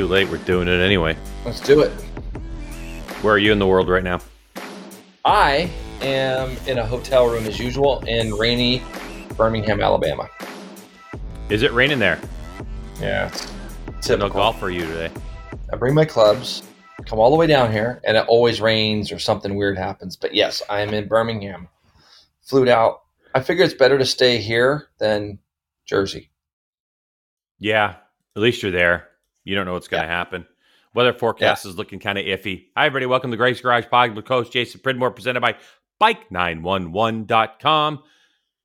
too late. We're doing it anyway. Let's do it. Where are you in the world right now? I am in a hotel room as usual in rainy Birmingham, Alabama. Is it raining there? Yeah, it's No typical. golf for you today. I bring my clubs, come all the way down here, and it always rains or something weird happens. But yes, I am in Birmingham. Flew out. I figure it's better to stay here than Jersey. Yeah, at least you're there. You don't know what's going to happen. Weather forecast is looking kind of iffy. Hi, everybody. Welcome to Greg's Garage Podcast with Coach Jason Pridmore, presented by Bike911.com.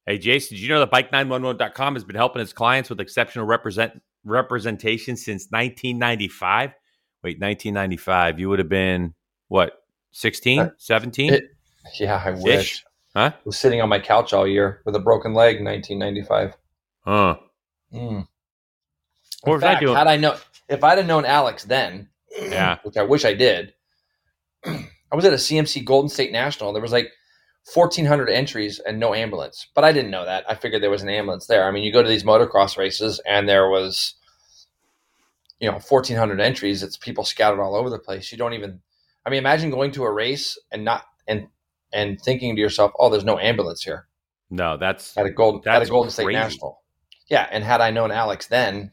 Hey, Jason, did you know that Bike911.com has been helping its clients with exceptional represent representation since 1995? Wait, 1995. You would have been, what, 16, Uh, 17? it- Yeah, I wish. Huh? I was sitting on my couch all year with a broken leg in 1995. Huh. Mm. What In was I fact, doing? Had I known, if I'd have known Alex then, Yeah. which I wish I did, I was at a CMC Golden State National. There was like 1,400 entries and no ambulance, but I didn't know that. I figured there was an ambulance there. I mean, you go to these motocross races and there was, you know, 1,400 entries. It's people scattered all over the place. You don't even. I mean, imagine going to a race and not and and thinking to yourself, "Oh, there's no ambulance here." No, that's at a golden at a Golden State. National. Yeah, and had I known Alex then,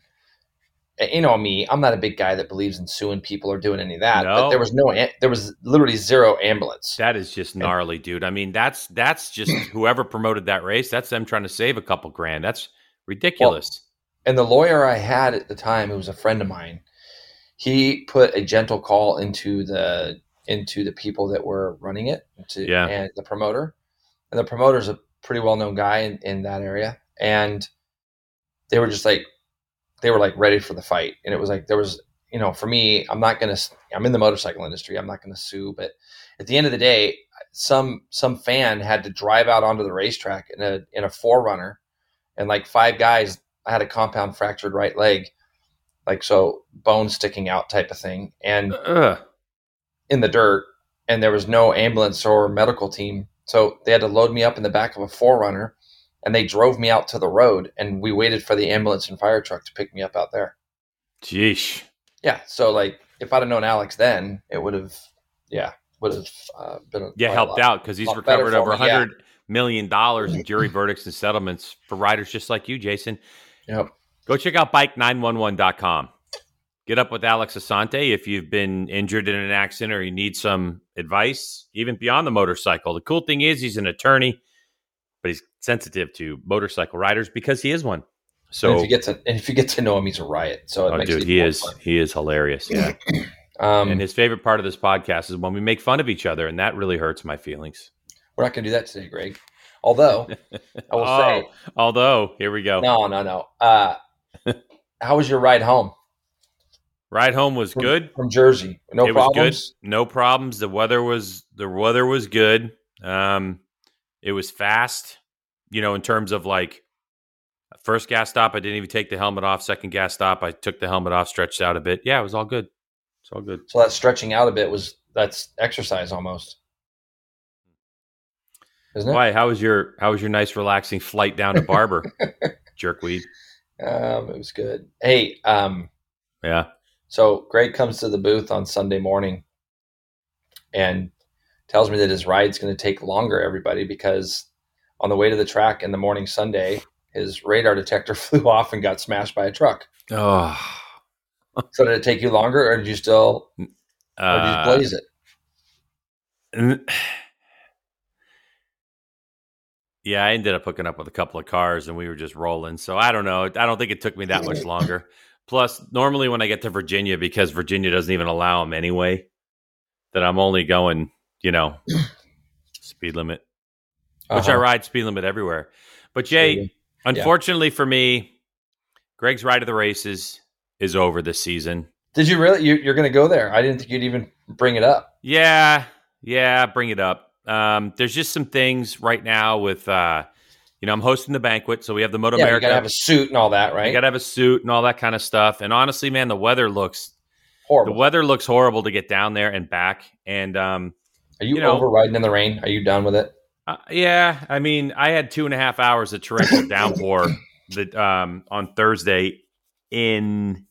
you know me, I'm not a big guy that believes in suing people or doing any of that. No. But there was no, there was literally zero ambulance. That is just gnarly, dude. I mean, that's that's just whoever promoted that race. That's them trying to save a couple grand. That's ridiculous. And the lawyer I had at the time, who was a friend of mine, he put a gentle call into the into the people that were running it, to, Yeah. and the promoter, and the promoter's a pretty well known guy in, in that area, and they were just like they were like ready for the fight, and it was like there was you know for me, I'm not gonna I'm in the motorcycle industry, I'm not gonna sue, but at the end of the day, some some fan had to drive out onto the racetrack in a in a 4Runner, and like five guys I had a compound fractured right leg, like so bone sticking out type of thing, and Ugh. in the dirt, and there was no ambulance or medical team, so they had to load me up in the back of a 4Runner, and they drove me out to the road, and we waited for the ambulance and fire truck to pick me up out there. Jeesh. Yeah, so like if I'd have known Alex then, it would have, yeah, would have uh, been a Yeah, quite a helped lot- out because he's recovered over yeah. hundred million dollars in jury verdicts and settlements for riders just like you, Jason. Yep. Go check out bike911.com. Get up with Alex Asante if you've been injured in an accident or you need some advice, even beyond the motorcycle. The cool thing is he's an attorney, but he's sensitive to motorcycle riders because he is one. and So, if you get to and if you get to know him, he's a riot. So it oh, makes dude, it he is fun. he is hilarious. Yeah, Um, and his favorite part of this podcast is when we make fun of each other, and that really hurts my feelings. we're not going to do that today, Greg. Although I will say, Oh, although here we go. no, no, no. Uh, how was your ride home Ride home was from, good. from Jersey? No it problems. was good. No problems. The weather was the weather was good. Um, it was fast. You know, in terms of like first gas stop, I didn't even take the helmet off. Second gas stop, I took the helmet off, stretched out a bit. Yeah, it was all good. It's all good. So that stretching out a bit was that's exercise almost, isn't it? Why? How was your How was your nice relaxing flight down to Barber? Jerkweed. Um, it was good. Hey, um, Yeah. so Greg comes to the booth on Sunday morning and tells me that his ride's going to take longer, everybody, because on the way to the track in the morning Sunday, his radar detector flew off and got smashed by a truck. Oh. So did it take you longer, or did you still, or did you Uh, blaze it? Yeah, I ended up hooking up with a couple of cars and we were just rolling. So I don't know. I don't think it took me that much longer. Plus, normally when I get to Virginia, because Virginia doesn't even allow them anyway, that I'm only going, you know, speed limit, which I Uh-huh. ride speed limit everywhere. But Jay, unfortunately for me, Greg's ride of the races is over this season. Did you really? You, you're going to go there? I didn't think you'd even bring it up. Yeah, yeah, bring it up. Um, there's just some things right now with, uh, you know, I'm hosting the banquet, so we have the Moto yeah, America. you got to have a suit and all that, right? You got to have a suit and all that kind of stuff. And honestly, man, the weather looks Horrible. the weather looks horrible to get down there and back. And um, Are you, you know- over riding in the rain? Are you done with it? uh, yeah, I mean, I had two and a half hours of torrential downpour that um, on Thursday in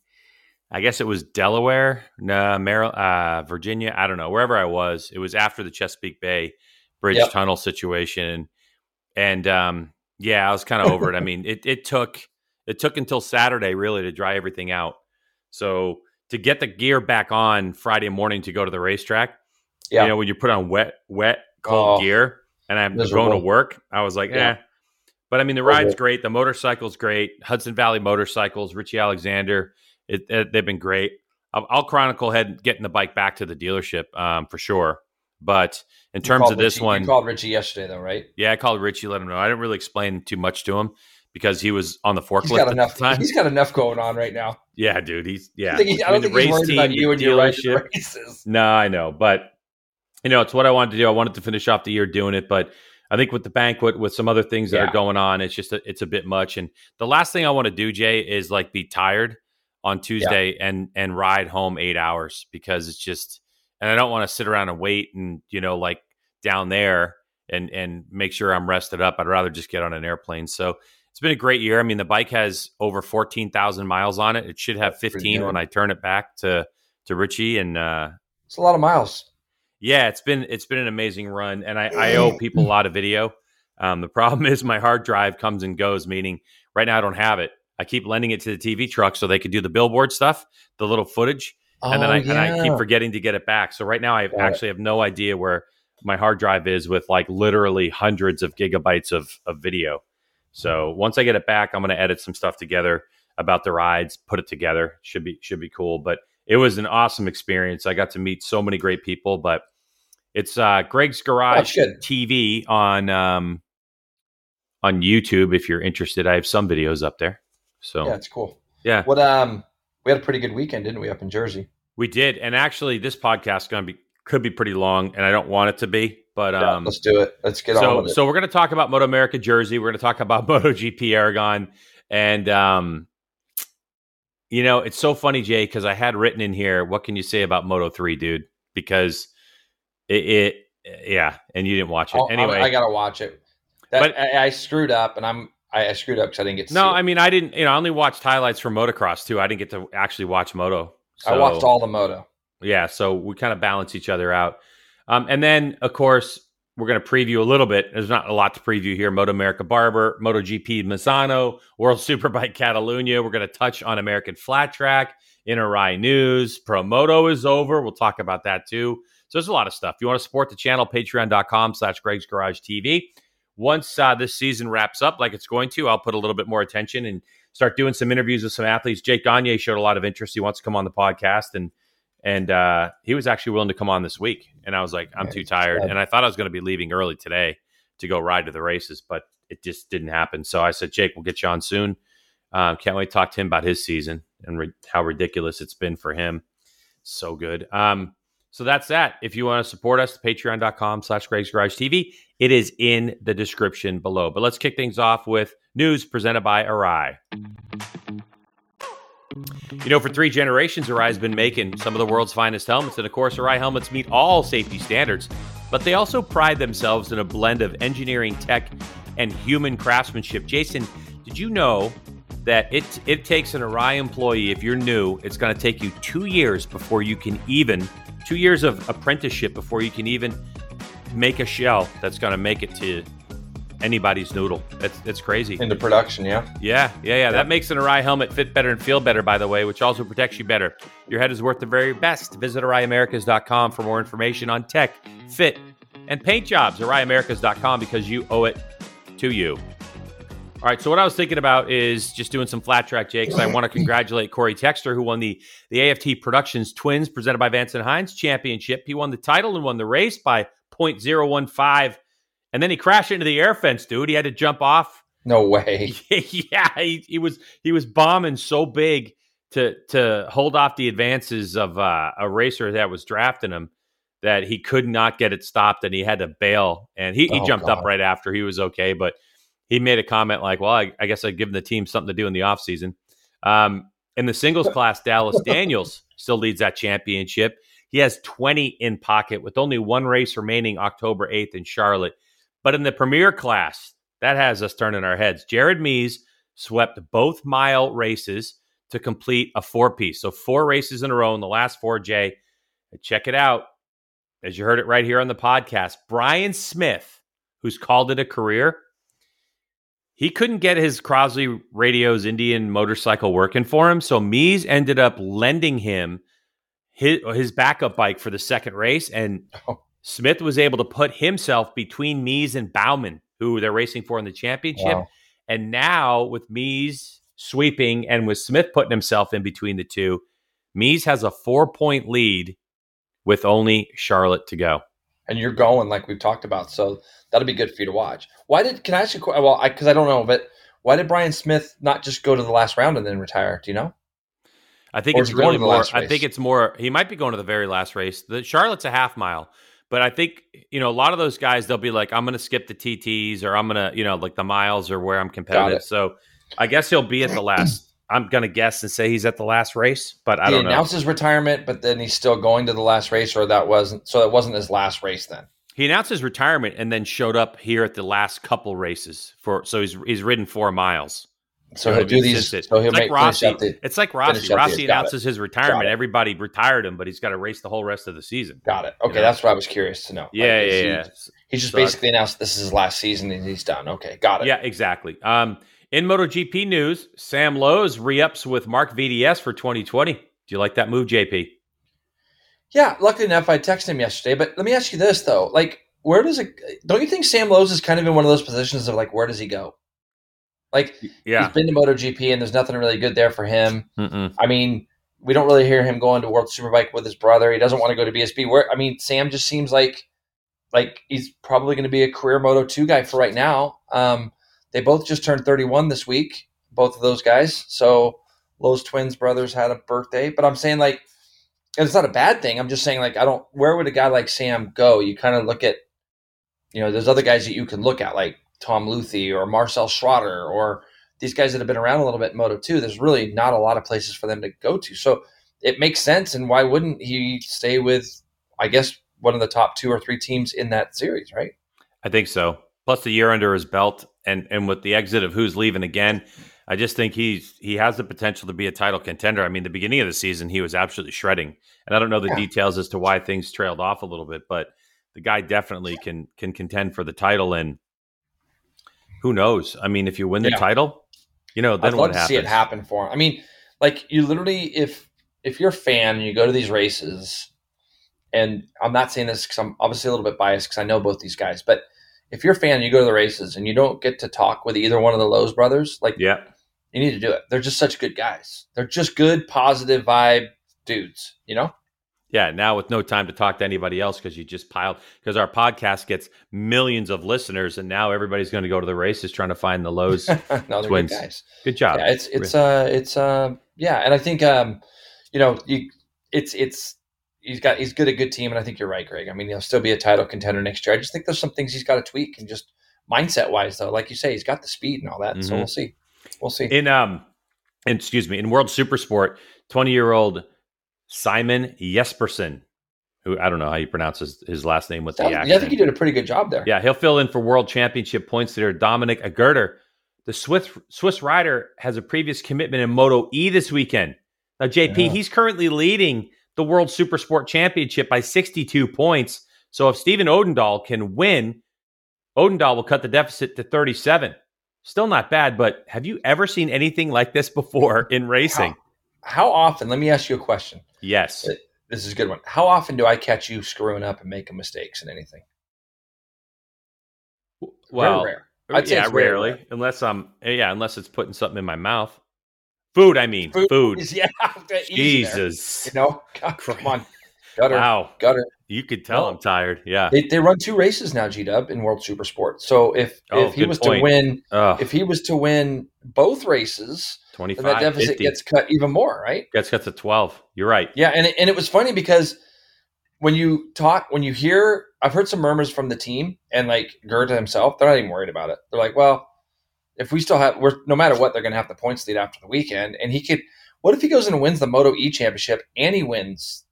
I guess it was Delaware, no, Maryland, uh, Virginia. I don't know wherever I was. It was after the Chesapeake Bay Bridge Yep. tunnel situation, and um, yeah, I was kind of over it. I mean, it it took it took until Saturday really to dry everything out. So to get the gear back on Friday morning to go to the racetrack, Yeah. you know, when you put on wet, wet, cold Oh, gear, and I'm miserable. going to work, I was like, Yeah. eh. But I mean, the ride's great. The motorcycle's great. Hudson Valley Motorcycles, Richie Alexander, it, it- they've been great. I'll, I'll chronicle head getting the bike back to the dealership um, for sure. But in You terms of this Richie- one, you called Richie yesterday though, right? yeah, I called Richie, let him know. I didn't really explain too much to him because he was on the He's forklift got at enough. the time. He's got enough going on right now. Yeah, dude. He's yeah. I, think he, I don't Between think the he's worried about you and your dealership. races. No, I know, but you know, it's what I wanted to do. I wanted to finish off the year doing it, but I think with the banquet, with some other things that Yeah. are going on, it's just a, it's a bit much. And the last thing I want to do, Jay, is like be tired on Tuesday and and ride home eight hours because it's just, and I don't want to sit around and wait and you know like down there and and make sure I'm rested up. I'd rather just get on an airplane. So. It's been a great year. I mean, the bike has over fourteen thousand miles on it. It should have fifteen when I turn it back to to Richie, and uh, It's a lot of miles. Yeah, it's been it's been an amazing run, and I, I owe people a lot of video. Um, the problem is my hard drive comes and goes, meaning right now I don't have it. I keep lending it to the TV truck so they could do the billboard stuff, the little footage, and then Oh, I and I keep forgetting to get it back. So right now I actually have no idea where my hard drive is with like literally hundreds of gigabytes of of video. So once I get it back, I'm going to edit some stuff together about the rides, put it together. Should be should be cool. But it was an awesome experience. I got to meet so many great people. But it's uh, Greg's Garage Oh. TV on um, on YouTube. If you're interested, I have some videos up there. So Yeah, it's cool. yeah, What um, we had a pretty good weekend, didn't we, up in Jersey? we did. And actually, this podcast going to be could be pretty long, and I don't want it to be. But Yeah, um, let's do it. Let's get on so with it. so we're going to talk about Moto America Jersey. We're going to talk about MotoGP Aragon, and um, you know it's so funny, Jay, because I had written in here, what can you say about Moto Three, dude? Because it, it yeah, and you didn't watch it I'll- anyway. I, gotta watch it. That, But- I, I screwed up, and I'm I, I screwed up because I didn't get to no, see it. I mean I didn't. You know, I only watched highlights from motocross too. I didn't get to actually watch moto. I watched all the moto. Yeah, so we kind of balance each other out. Um, and then, of course, we're going to preview a little bit. There's not a lot to preview here. Moto America Barber, MotoGP Misano, World Superbike Catalunya. We're going to touch on American Flat Track, Inter News. Pro Moto is over. We'll talk about that too. So there's a lot of stuff. If you want to support the channel, patreon.com slash Greg's Garage TV. Once uh, this season wraps up, like it's going to, I'll put a little bit more attention and start doing some interviews with some athletes. Jake Gagne showed a lot of interest. He wants to come on the podcast and and uh, he was actually willing to come on this week. And I was like, I'm too tired. And I thought I was going to be leaving early today to go ride to the races, but it just didn't happen. So I said, Jake, we'll get you on soon. Um, can't wait to talk to him about his season and re- how ridiculous it's been for him. So good. Um, so that's that. If you want to support us, patreon.com slash Greg's Garage TV. It is in the description below. But let's kick things off with news presented by Arai. You know, for three generations, Arai has been making some of the world's finest helmets. And of course, Arai helmets meet all safety standards, but they also pride themselves in a blend of engineering tech and human craftsmanship. Jason, did you know that it, it takes an Arai employee, if you're new, it's going to take you two years before you can even, two years of apprenticeship before you can even make a shell that's going to make it to anybody's noodle. That's, that's crazy. into production. Yeah, Yeah, yeah, yeah. That makes an Arai helmet fit better and feel better, by the way, which also protects you better. Your head is worth the very best. Visit AraiAmericas.com for more information on tech, fit, and paint jobs. AraiAmericas.com because you owe it to you. All right, so what I was thinking about is just doing some flat track, Jake. I want to congratulate Corey Texter, who won the, the AFT Productions Twins presented by Vance and Hines Championship. He won the title and won the race by .015, and then he crashed into the air fence, dude. He had to jump off no way. yeah, he, he was he was bombing so big to to hold off the advances of uh, a racer that was drafting him that he could not get it stopped and he had to bail and he, he Oh, jumped up right after he was okay but he made a comment like well I, I guess I'd give the team something to do in the offseason. Um, in the singles class Dallas Daniels still leads that championship he has 20 in pocket with only one race remaining October 8th in Charlotte but in the premier class that has us turning our heads. Jared Mees swept both mile races to complete a four piece. So four races in a row in the last four, Jay. Check it out. As you heard it right here on the podcast, Bryan Smith, who's called it a career, he couldn't get his Crosley Radio's Indian motorcycle working for him. So Mees ended up lending him his, his backup bike for the second race. And Oh. Smith was able to put himself between Mees and Bauman, who they're racing for in the championship. Wow. And now with Mees sweeping and with Smith putting himself in between the two, Mees has a four point lead with only Charlotte to go. and you're going like we've talked about. So that'll be good for you to watch. Why did? Can I ask you? Well, because I, don't know, but why did Bryan Smith not just go to the last round and then retire? Do you know? I think Or it's he really more. I think it's more. He might be going to the very last race. The Charlotte's a half mile, but I think you know a lot of those guys. They'll be like, I'm going to skip the TTs or I'm going to you know like the miles or where I'm competitive. So I guess he'll be at the last. I'm going to guess and say he's at the last race, but I he don't know. announced his retirement, but then he's still going to the last race, or that wasn't. So that wasn't his last race then. He announced his retirement and then showed up here at the last couple races for. So he's he's ridden four miles. So You know, he'll do he's these. it- So he'll it's like make Rossi. the. it's like Rossi. Rossi it. announces his retirement. Everybody retired him, but he's got to race the whole rest of the season. Got it. You Okay, know? that's what I was curious to know. Yeah, is yeah, he- yeah. He just So I- basically announced this is his last season and he's done. Okay, got it. Yeah, exactly. Um, in MotoGP news, Sam Lowes re-ups with Marc VDS for 2020. Do you like that move, JP? Yeah, luckily enough, I texted him yesterday. But let me ask you this though: like, where does it? Don't you think Sam Lowes is kind of in one of those positions of like, where does he go? Like, Yeah. he's been to MotoGP, and there's nothing really good there for him. Mm-mm. I mean, we don't really hear him going to World Superbike with his brother. He doesn't want to go to BSB. Where I mean, Sam just seems like like he's probably going to be a career Moto two guy for right now. Um, they both just turned 31 this week, both of those guys. So Lowes twins brothers had a birthday, but I'm saying like, and it's not a bad thing. I'm just saying like, I don't. Where would a guy like Sam go? You kind of look at, you know, there's other guys that you can look at like Tom Luthi or Marcel Schrötter or these guys that have been around a little bit in Moto 2, there's really not a lot of places for them to go to. So it makes sense. And why wouldn't he stay with, I guess, one of the top two or three teams in that series, right? I think so. Plus the year under his belt, and and with the exit of who's leaving again, I just think he's he has the potential to be a title contender. I mean, the beginning of the season he was absolutely shredding, and I don't know the Yeah. details as to why things trailed off a little bit, but the guy definitely can can contend for the title. And who knows? I mean, if you win the Yeah. title, you know, then I'd what happens? see it happen for him. I mean, like you literally, if if you're a fan and you go to these races, and I'm not saying this because I'm obviously a little bit biased because I know both these guys, but if you're a fan you go to the races and you don't get to talk with either one of the Lowes brothers, like Yeah, you need to do it. They're just such good guys. They're just good, positive vibe dudes. You know? Yeah, now with no time to talk to anybody else because you just piled because our podcast gets millions of listeners, and now everybody's going to go to the races trying to find the Lowes. no, Twins. good guys. Good job. yeah, it's it's uh it's uh yeah, and I think um you know you it's it's he's got he's good a good team, and I think you're right, Greg. I mean he'll still be a title contender next year. I just think there's some things he's got to tweak and just mindset wise though, like you say, he's got the speed and all that. So Mhm. we'll see, we'll see. in um, excuse me, in World Supersport, twenty year old Simon Jespersen, who I don't know how you pronounce his, his last name with the Sounds- yeah, I think he did a pretty good job there. Yeah, he'll fill in for World Championship points leader Dominique Aegerter. The Swiss Swiss rider has a previous commitment in Moto E this weekend. Now, JP, Yeah. he's currently leading the World Supersport Championship by 62 points. So if Steven Odendaal can win, Odendaal will cut the deficit to 37. Still not bad, but have you ever seen anything like this before in racing? How often? Let me ask you a question. Yes. Uh, this is a good one. How often do I catch you screwing up and making mistakes in anything? Well, rare. I'd say yeah, rarely, rare. unless I'm yeah, unless it's putting something in my mouth. Food, I mean, food. is- Yeah, there. Jesus. You know, God, come on, gutter, Wow. gutter. You could tell. I'm tired. Yeah. They, they run two races now, G Dub, in World Super Sport. So if Oh, if he was point. to win, Oh, if he was to win both races, then 25, that deficit 50. gets cut even more, right? gets cut to 12. You're right. Yeah, and it, and it was funny because when you talk, when you hear, I've heard some murmurs from the team and like Gerta himself, they're not even worried about it. They're like, well, if we still have, we're no matter what, they're going to have the points lead after the weekend, and he could. What if he goes and wins the Moto E Championship and he wins?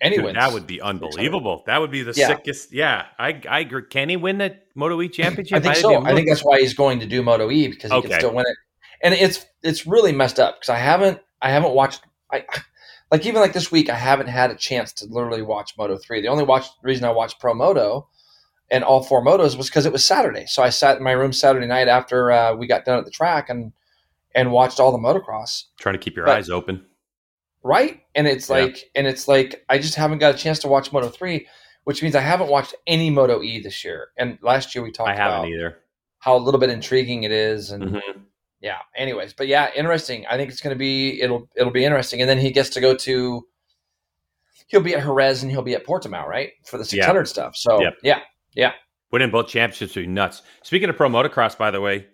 And he Dude, wins. that would be unbelievable. That would be the Yeah. sickest. Yeah. I, I agree. Can he win the Moto E championship? I think so. I think that's why he's going to do Moto E because he Okay. can still win it. and it's it's really messed up because I haven't I haven't watched I like even like this week I haven't had a chance to literally watch Moto three. The only watch reason I watched Pro Moto and all four motos was because it was Saturday. So I sat in my room Saturday night after uh, we got done at the track and and watched all the motocross. Trying to keep your But- eyes open. Right, and it's Yeah. like and it's like I just haven't got a chance to watch Moto three, which means I haven't watched any Moto E this year. And last year we talked I haven't about either. how a little bit intriguing it is and Mhm. yeah anyways but yeah interesting i think it's going to be it'll it'll be interesting and then he gets to go to he'll be at jerez and he'll be at portimao right for the 600 stuff so Yep. yeah Winning both championships would be nuts. Speaking of pro motocross, by the way,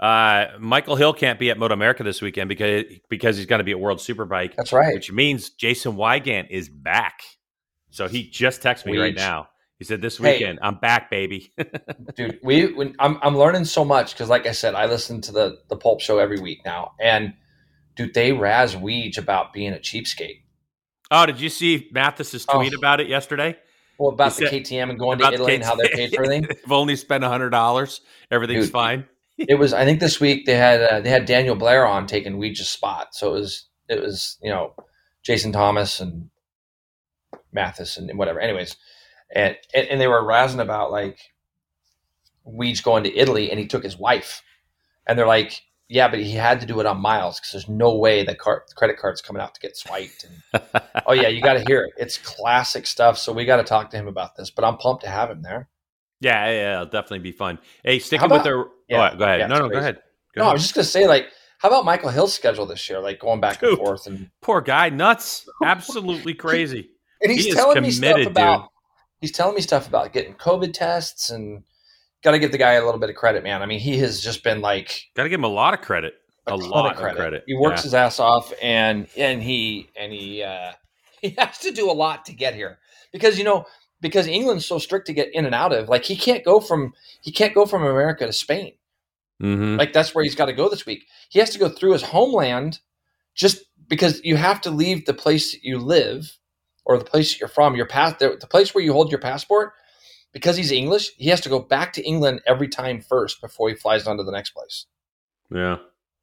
uh, Michael Hill can't be at Moto America this weekend because because he's going to be at World Superbike, that's right which means Jason Weigandt is back. So he just texted me right now. He said, "This Hey. weekend, I'm back, baby." dude we when, I'm, I'm learning so much because like i said i listen to the the pulp show every week now and dude they razz Weege about being a cheapskate oh, did you see Matthes's tweet Oh. about it yesterday? Well about He the ktm and going to italy and how they're paid for everything They've only spent hundred dollars. Everything's Dude. fine. it was I think this week they had uh, they had Daniel Blair on taking Weege's spot, so it was it was you know Jason Thomas and Matthes and whatever. Anyways, and and, they were razzing about like Weege going to Italy and he took his wife, and they're like, yeah, but he had to do it on miles because there's no way the card credit card's coming out to get swiped. And oh yeah, you got to hear it. It's classic stuff. So we got to talk to him about this. But I'm pumped to have him there. yeah, yeah, yeah, it'll definitely be fun. Hey, sticking How with about- their. Yeah, oh, go ahead. yeah, no, no, go ahead. Go No, I ahead. was just gonna say like, how about Michael Hill's schedule this year? Like going back and forth and Poor guy, nuts, absolutely crazy. And he's He telling me stuff about dude. he's telling me stuff about getting COVID tests and got to give the guy a little bit of credit, man. I mean, he has just been like Got to give him a lot of credit. A, ton lot of credit. He works Yeah. his ass off, and and he and he uh, he has to do a lot to get here because you know because England's so strict to get in and out of. Like he can't go from he can't go from America to Spain. Mhm. Like that's where he's got to go this week. He has to go through his homeland just because you have to leave the place that you live or the place you're from, your pass the, the place where you hold your passport. Because he's English, he has to go back to England every time first before he flies on to the next place. Yeah.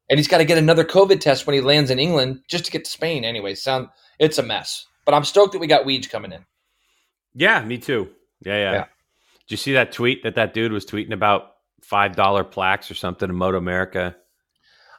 And he's got to get another COVID test when he lands in England just to get to Spain. Anyway, sound it's a mess. But I'm stoked that we got Weege coming in. Yeah, me too. Yeah, yeah. Yeah. Did you see that tweet that that dude was tweeting about five dollar plaques or something in Moto America?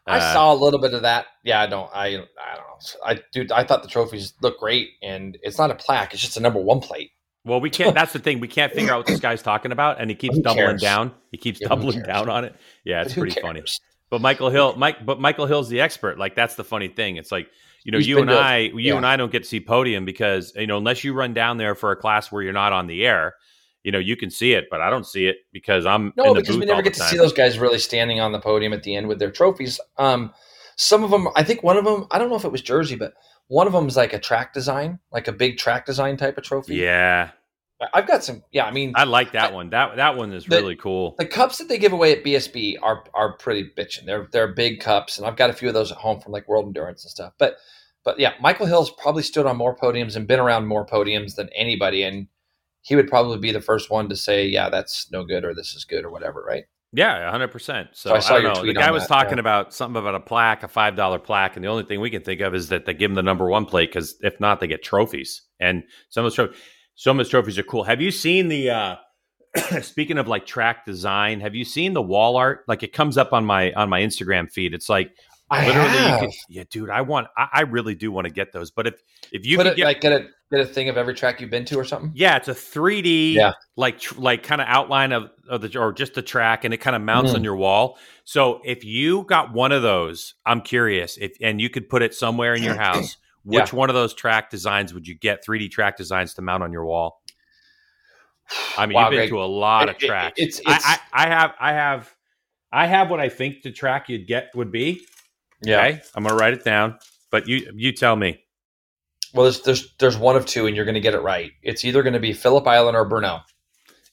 I Uh, saw a little bit of that. Yeah, I don't. I I don't know. I dude, I thought the trophies look great, and it's not a plaque; it's just a number one plate. Well, we can't. That's the thing. We can't figure out what this guy's talking about, and he keeps Who doubling cares? down. He keeps Yeah, doubling down on it. Yeah, it's pretty funny. But Michael Hill, Mike, but Michael Hill's the expert. Like that's the funny thing. It's like you know, He's you and I, you yeah. and I don't get to see podium because you know, unless you run down there for a class where you're not on the air, you know, you can see it, but I don't see it because I'm No, in the because we never get to see those guys really standing on the podium at the end with their trophies. Um, some of them, I think one of them, I don't know if it was Jersey, but one of them is like a track design, like a big track design type of trophy. Yeah, I- I've got some. Yeah, I mean, I like that one. That that one is The- really cool. the cups that they give away at BSB are are pretty bitchin'. They're they're big cups, and I've got a few of those at home from like World Endurance and stuff. But but yeah, Michael Hill's probably stood on more podiums and been around more podiums than anybody, and he would probably be the first one to say, "Yeah, that's no good," or "This is good," or whatever, right? Yeah, hundred percent. So, So I I, saw don't know. The guy was that, talking yeah. about something about a plaque, a five dollar plaque, and the only thing we can think of is that they give them the number one plate because if not, they get trophies. And some of those trophies, some of those trophies are cool. Have you seen the? uh Speaking of like track design, have you seen the wall art? Like it comes up on my on my Instagram feed. It's like I literally, could, yeah, dude. I want, I, I really do want to get those. But if if you Put it get like get a get a thing of every track you've been to or something. yeah, it's a 3D, Yeah. like tr- like kind of outline of, of the or just the track, and it kind of mounts Mhm. on your wall. So if you got one of those, I'm curious if and you could put it somewhere in your house. Which one of those track designs would you get? 3D track designs to mount on your wall. I mean, Wow, you've been Greg. to a lot of It- it- tracks. it's- I, I, I have, I have, I have what I think the track you'd get would be. Okay, I'm gonna write it down, but you you tell me. Well, there's there's there's one of two, and you're going to get it right. It's either going to be Phillip Island or Brno.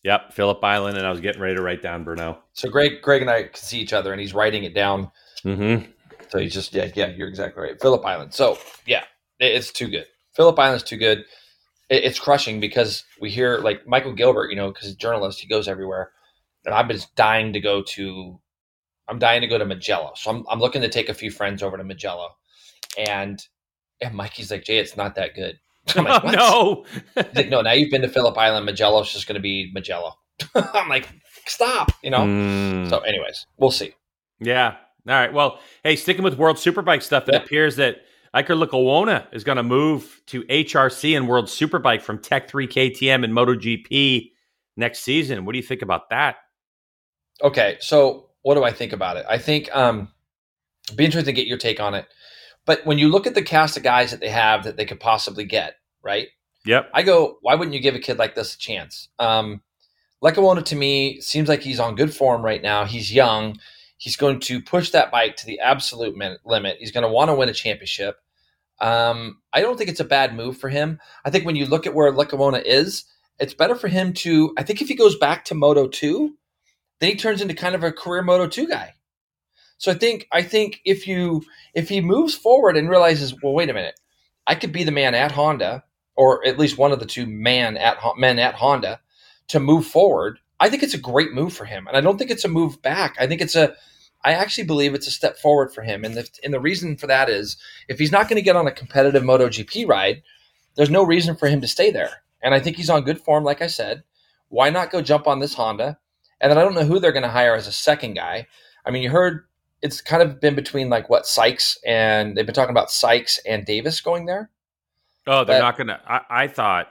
Yep, Phillip Island, and I was getting ready to write down Bruno. So Greg Greg and I can see each other, and he's writing it down. Mm-hmm. So he's just yeah yeah you're exactly right. Phillip Island. So yeah, it's too good. Phillip Island's too good. It, it's crushing because we hear like Michael Gilbert, you know, because he's a journalist, he goes everywhere, and I've been dying to go to I'm dying to go to Mugello, so I'm I'm looking to take a few friends over to Mugello, and and Mikey's like, Jay, it's not that good. I'm like, oh, no. He's like, no, now you've been to Phillip Island. Mugello's just going to be Mugello. I'm like, stop, you know. Mm. So, anyways, we'll see. Yeah. All right. Well, hey, sticking with World Superbike stuff, it appears that Iker Lecuona is going to move to HRC and World Superbike from Tech 3 KTM and MotoGP next season. What do you think about that? Okay, so what do I think about it? I think um, it'd be interesting to get your take on it. But when you look at the cast of guys that they have that they could possibly get, right? Yep. I go, why wouldn't you give a kid like this a chance? Um, Lecuona to me seems like he's on good form right now. He's young. He's going to push that bike to the absolute limit. He's going to want to win a championship. Um, I don't think it's a bad move for him. I think when you look at where Lecuona is, it's better for him to. I think if he goes back to Moto two, then he turns into kind of a career Moto two guy. So I think I think if you if he moves forward and realizes, well, wait a minute, I could be the man at Honda, or at least one of the two man at men at Honda, to move forward. I think it's a great move for him, and I don't think it's a move back. I think it's a I actually believe it's a step forward for him, and the and the reason for that is if he's not going to get on a competitive MotoGP ride, there's no reason for him to stay there. And I think he's on good form, like I said. Why not go jump on this Honda? And then I don't know who they're going to hire as a second guy. I mean, you heard it's kind of been between like what Sykes and they've been talking about Sykes and Davis going there. Oh, they're But- not going to. I thought.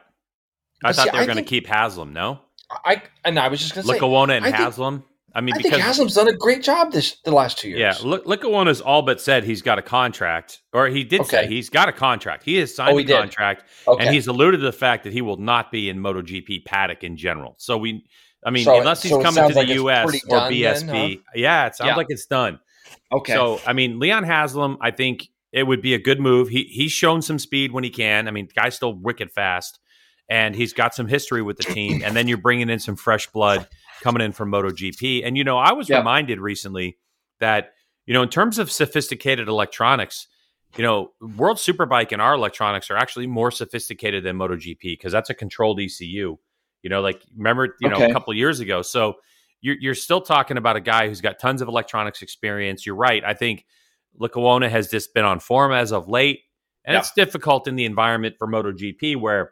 I thought see, they were I going to think- keep Haslam. No, I and I was just going to say, Lecuona and I think- Haslam. I mean, I think because Haslam's done a great job this the last two years. yeah, Lick- Lecuona's all but said he's got a contract, or he did say he's got a contract. He has oh, signed Oh, a he did. contract, okay. and he's alluded to the fact that he will not be in MotoGP paddock in general. So we, I mean, So- unless he's so coming to the like US or done then, BSB, yeah, it sounds Yeah. like it's done. Okay. So I mean, Leon Haslam, I think it would be a good move. He he's shown some speed when he can. I mean, the guy's still wicked fast, and he's got some history with the team. and then you're bringing in some fresh blood coming in from MotoGP. And you know, I was Yeah. reminded recently that you know, in terms of sophisticated electronics. You know, World Superbike and our electronics are actually more sophisticated than MotoGP because that's a controlled ECU. You know, like remember, you know, a couple of years ago. So you're, you're still talking about a guy who's got tons of electronics experience. You're right. I think Lecuona has just been on form as of late, and Yeah. it's difficult in the environment for MotoGP where,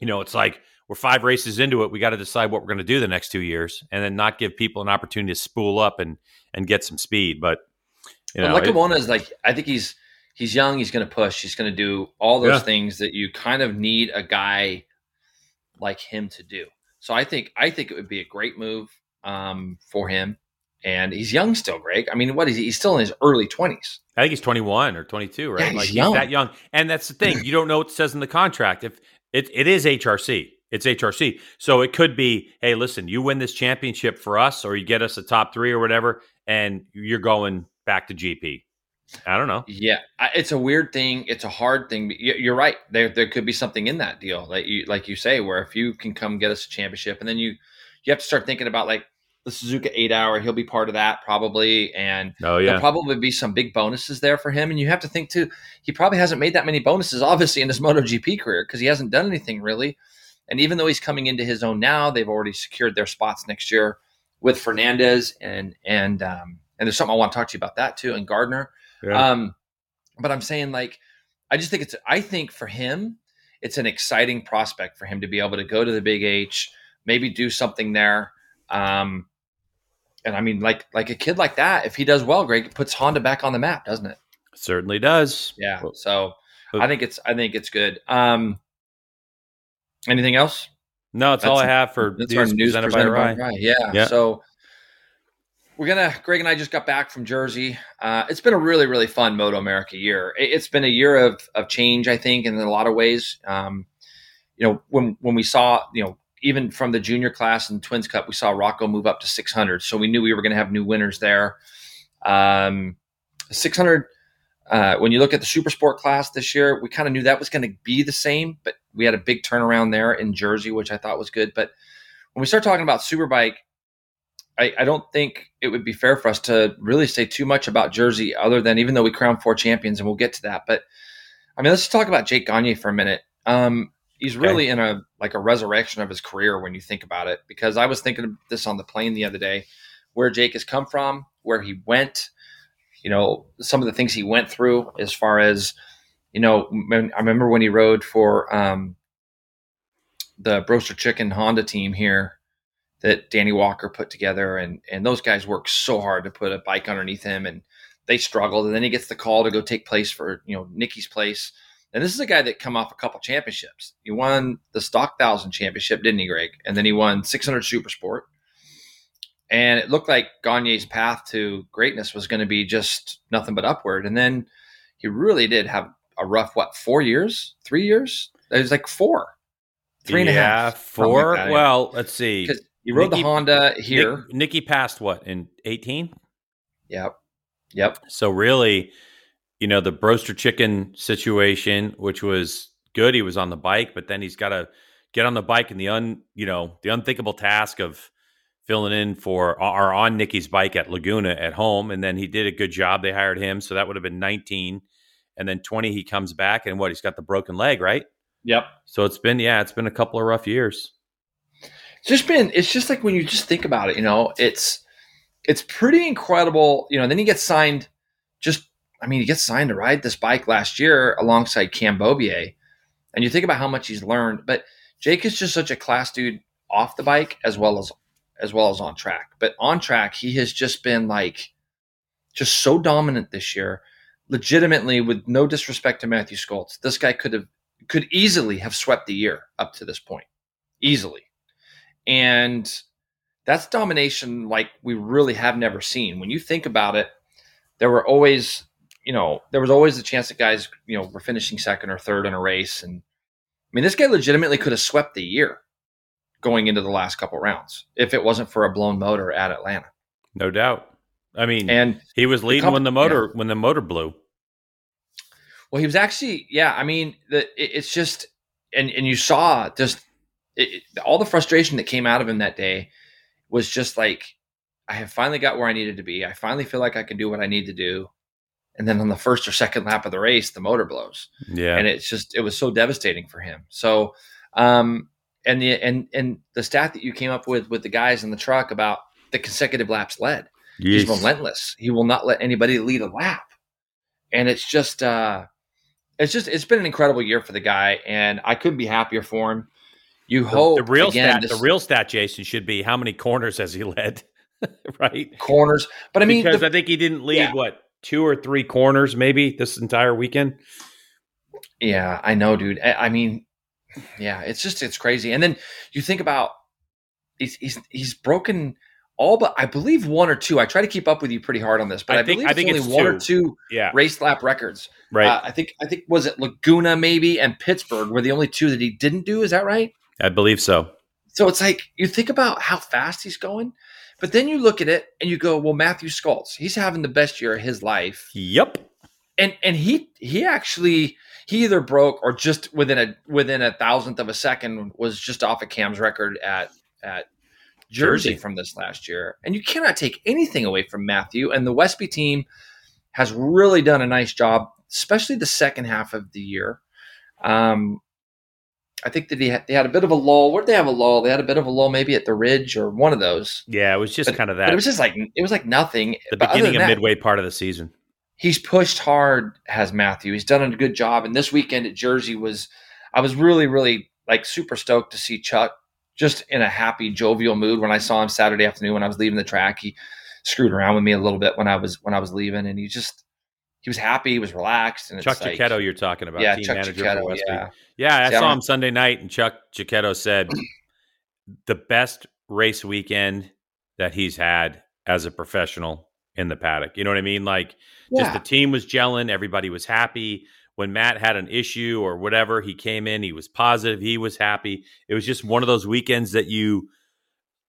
you know, it's like we're five races into it. We got to decide what we're going to do the next two years, and then not give people an opportunity to spool up and and get some speed. But you know, is like I think he's he's young. He's going to push. He's going to do all those Yeah. things that you kind of need a guy like him to do. So I think I think it would be a great move um, for him. And he's young still, Greg. I mean, what is he? He's still in his early twenties. I think he's 21 or 22, right? Yeah, he's like young. he's that young. And that's the thing. You don't know what it says in the contract. If it, it is HRC, it's HRC. So it could be, hey, listen, you win this championship for us or you get us a top three or whatever, and you're going back to GP. I don't know. Yeah, I- it's a weird thing. It's a hard thing. you- You're right. There, there could be something in that deal, like you, like you say, where if you can come get us a championship, and then you, you have to start thinking about like the Suzuka eight hour. He'll be part of that probably, and Oh, there'll probably be some big bonuses there for him. And you have to think too, he probably hasn't made that many bonuses, obviously, in his MotoGP career because he hasn't done anything really. And even though he's coming into his own now, they've already secured their spots next year with Fernandez and and um, and there's something I want to talk to you about that too, and Gardner. Yeah. Um, but I'm saying like, I just think it's. I think for him, it's an exciting prospect for him to be able to go to the Big H, maybe do something there. Um, and I mean, like like a kid like that, if he does well, Greg, puts Honda back on the map, doesn't it? Certainly does. Yeah. So I think it's I think it's good. Um, anything else? No, it's all I have for That's news, our news presented, presented by by Rye. Rye. Yeah. Yeah. So we're gonna. Greg and I just got back from Jersey. Uh, it's been a really, really fun Moto America year. It, it's been a year of of change, I think, in a lot of ways. Um, you know, when when we saw, you know, even from the junior class and Twins Cup, we saw Rocco move up to 600. So we knew we were going to have new winners there. Um, 600. Uh, when you look at the super sport class this year, we kind of knew that was going to be the same, but we had a big turnaround there in Jersey, which I thought was good. But when we start talking about Superbike, I, I don't think it would be fair for us to really say too much about Jersey, other than even though we crowned four champions, and we'll get to that. But I mean, let's talk about Jake Gagne for a minute. Um, he's Okay. really in a like a resurrection of his career when you think about it. Because I was thinking of this on the plane the other day, where Jake has come from, where he went, you know, some of the things he went through as far as, you know, I remember when he rode for um, the Broaster Chicken Honda team here that Danny Walker put together, and and those guys worked so hard to put a bike underneath him, and they struggled, and then he gets the call to go take place for you know Nicky's place, and this is a guy that come off a couple championships. He won the Stock Thousand Championship, didn't he, Greg? And then he won 600 Super Sport, and it looked like Gagne's path to greatness was going to be just nothing but upward, and then he really did have a rough what four years, three years? It was like four, three and a half, four. like that, yeah. well, let's see. he rode Nicky- the Honda here. Nick, Nicky passed what in eighteen? Yep, yep. So really, you know, the broaster chicken situation, which was good. He was on the bike, but then he's got to get on the bike and the un, you know, the unthinkable task of filling in for uh, or on Nicky's bike at Laguna at home, and then he did a good job. They hired him, so that would have been nineteen, and then twenty. He comes back, and what? He's got the broken leg, right? Yep. So it's been, yeah, it's been a couple of rough years. It's just been. It's just like when you just think about it. You know, it's it's pretty incredible. You know, then he gets signed. Just, I mean, he gets signed to ride this bike last year alongside Cam Beaubier, and you think about how much he's learned. But Jake is just such a class dude off the bike as well as as well as on track. But on track, he has just been like just so dominant this year. Legitimately, with no disrespect to Mathew Scholtz, this guy could have could easily have swept the year up to this point, easily, and that's domination like we really have never seen. When you think about it, there were always, you know, there was always the chance that guys, you know, were finishing second or third in a race, and I mean, this guy legitimately could have swept the year going into the last couple rounds if it wasn't for a blown motor at Atlanta. No doubt. I mean, And he was leading couple- when the motor when the motor blew. well, he was actually, yeah. I mean, the, it, it's just, and and you saw just it, it- all the frustration that came out of him that day was just like, I have finally got where I needed to be. I finally feel like I can do what I need to do. And then on the first or second lap of the race, the motor blows. Yeah. and it's just it was so devastating for him. So, um, and the and and the stat that you came up with with the guys in the truck about the consecutive laps led, he's relentless. He will not let anybody lead a lap, and it's just uh, it's just it's been an incredible year for the guy, and I couldn't be happier for him. You The- hope the, real again, stat, this- the real stat, Jason, should be how many corners has he led, right? corners, but I mean, because the- I think he didn't lead Yeah. what two or three corners maybe this entire weekend. Yeah, I know, dude. I, I mean, yeah, it's just it's crazy. And then you think about he's he's he's broken all but I believe one or two. I try to keep up with you pretty hard on this, but I I, think- believe I think only it's one or two. two Yeah, race lap records. right. Uh, I think I think was it Laguna maybe and Pittsburgh were the only two that he didn't do. Is that right? I believe so. So it's like you think about how fast he's going, but then you look at it and you go, well, Mathew Scholtz, he's having the best year of his life Yep. and and he he actually he either broke or just within a within a thousandth of a second was just off of Cam's record at at Jersey, Jersey. from this last year. And you cannot take anything away from Matthew. And the Westby team has really done a nice job, especially the second half of the year. Um, I think that he had, they had a bit of a lull. Where did they have a lull? They had a bit of a lull, maybe at the Ridge or one of those. Yeah, it was just But- kind of But that. it was just like it was like nothing. the But beginning of that, midway part of the season. he's pushed hard has matthew he's done a good job and this weekend at jersey was i was really really like super stoked to see chuck just in a happy jovial mood when i saw him saturday afternoon when i was leaving the track he screwed around with me a little bit when i was when i was leaving and he just he was happy he was relaxed and Chuck it's like, you're talking about, yeah team chuck manager Giacchetto, for yeah Yeah, I saw him Sunday night, and Chuck Giacchetto said the best race weekend that he's had as a professional in the paddock. You know what I mean? Like, just the team was gelling, everybody was happy. When Matt had an issue or whatever, he came in, he was positive, he was happy. It was just one of those weekends that you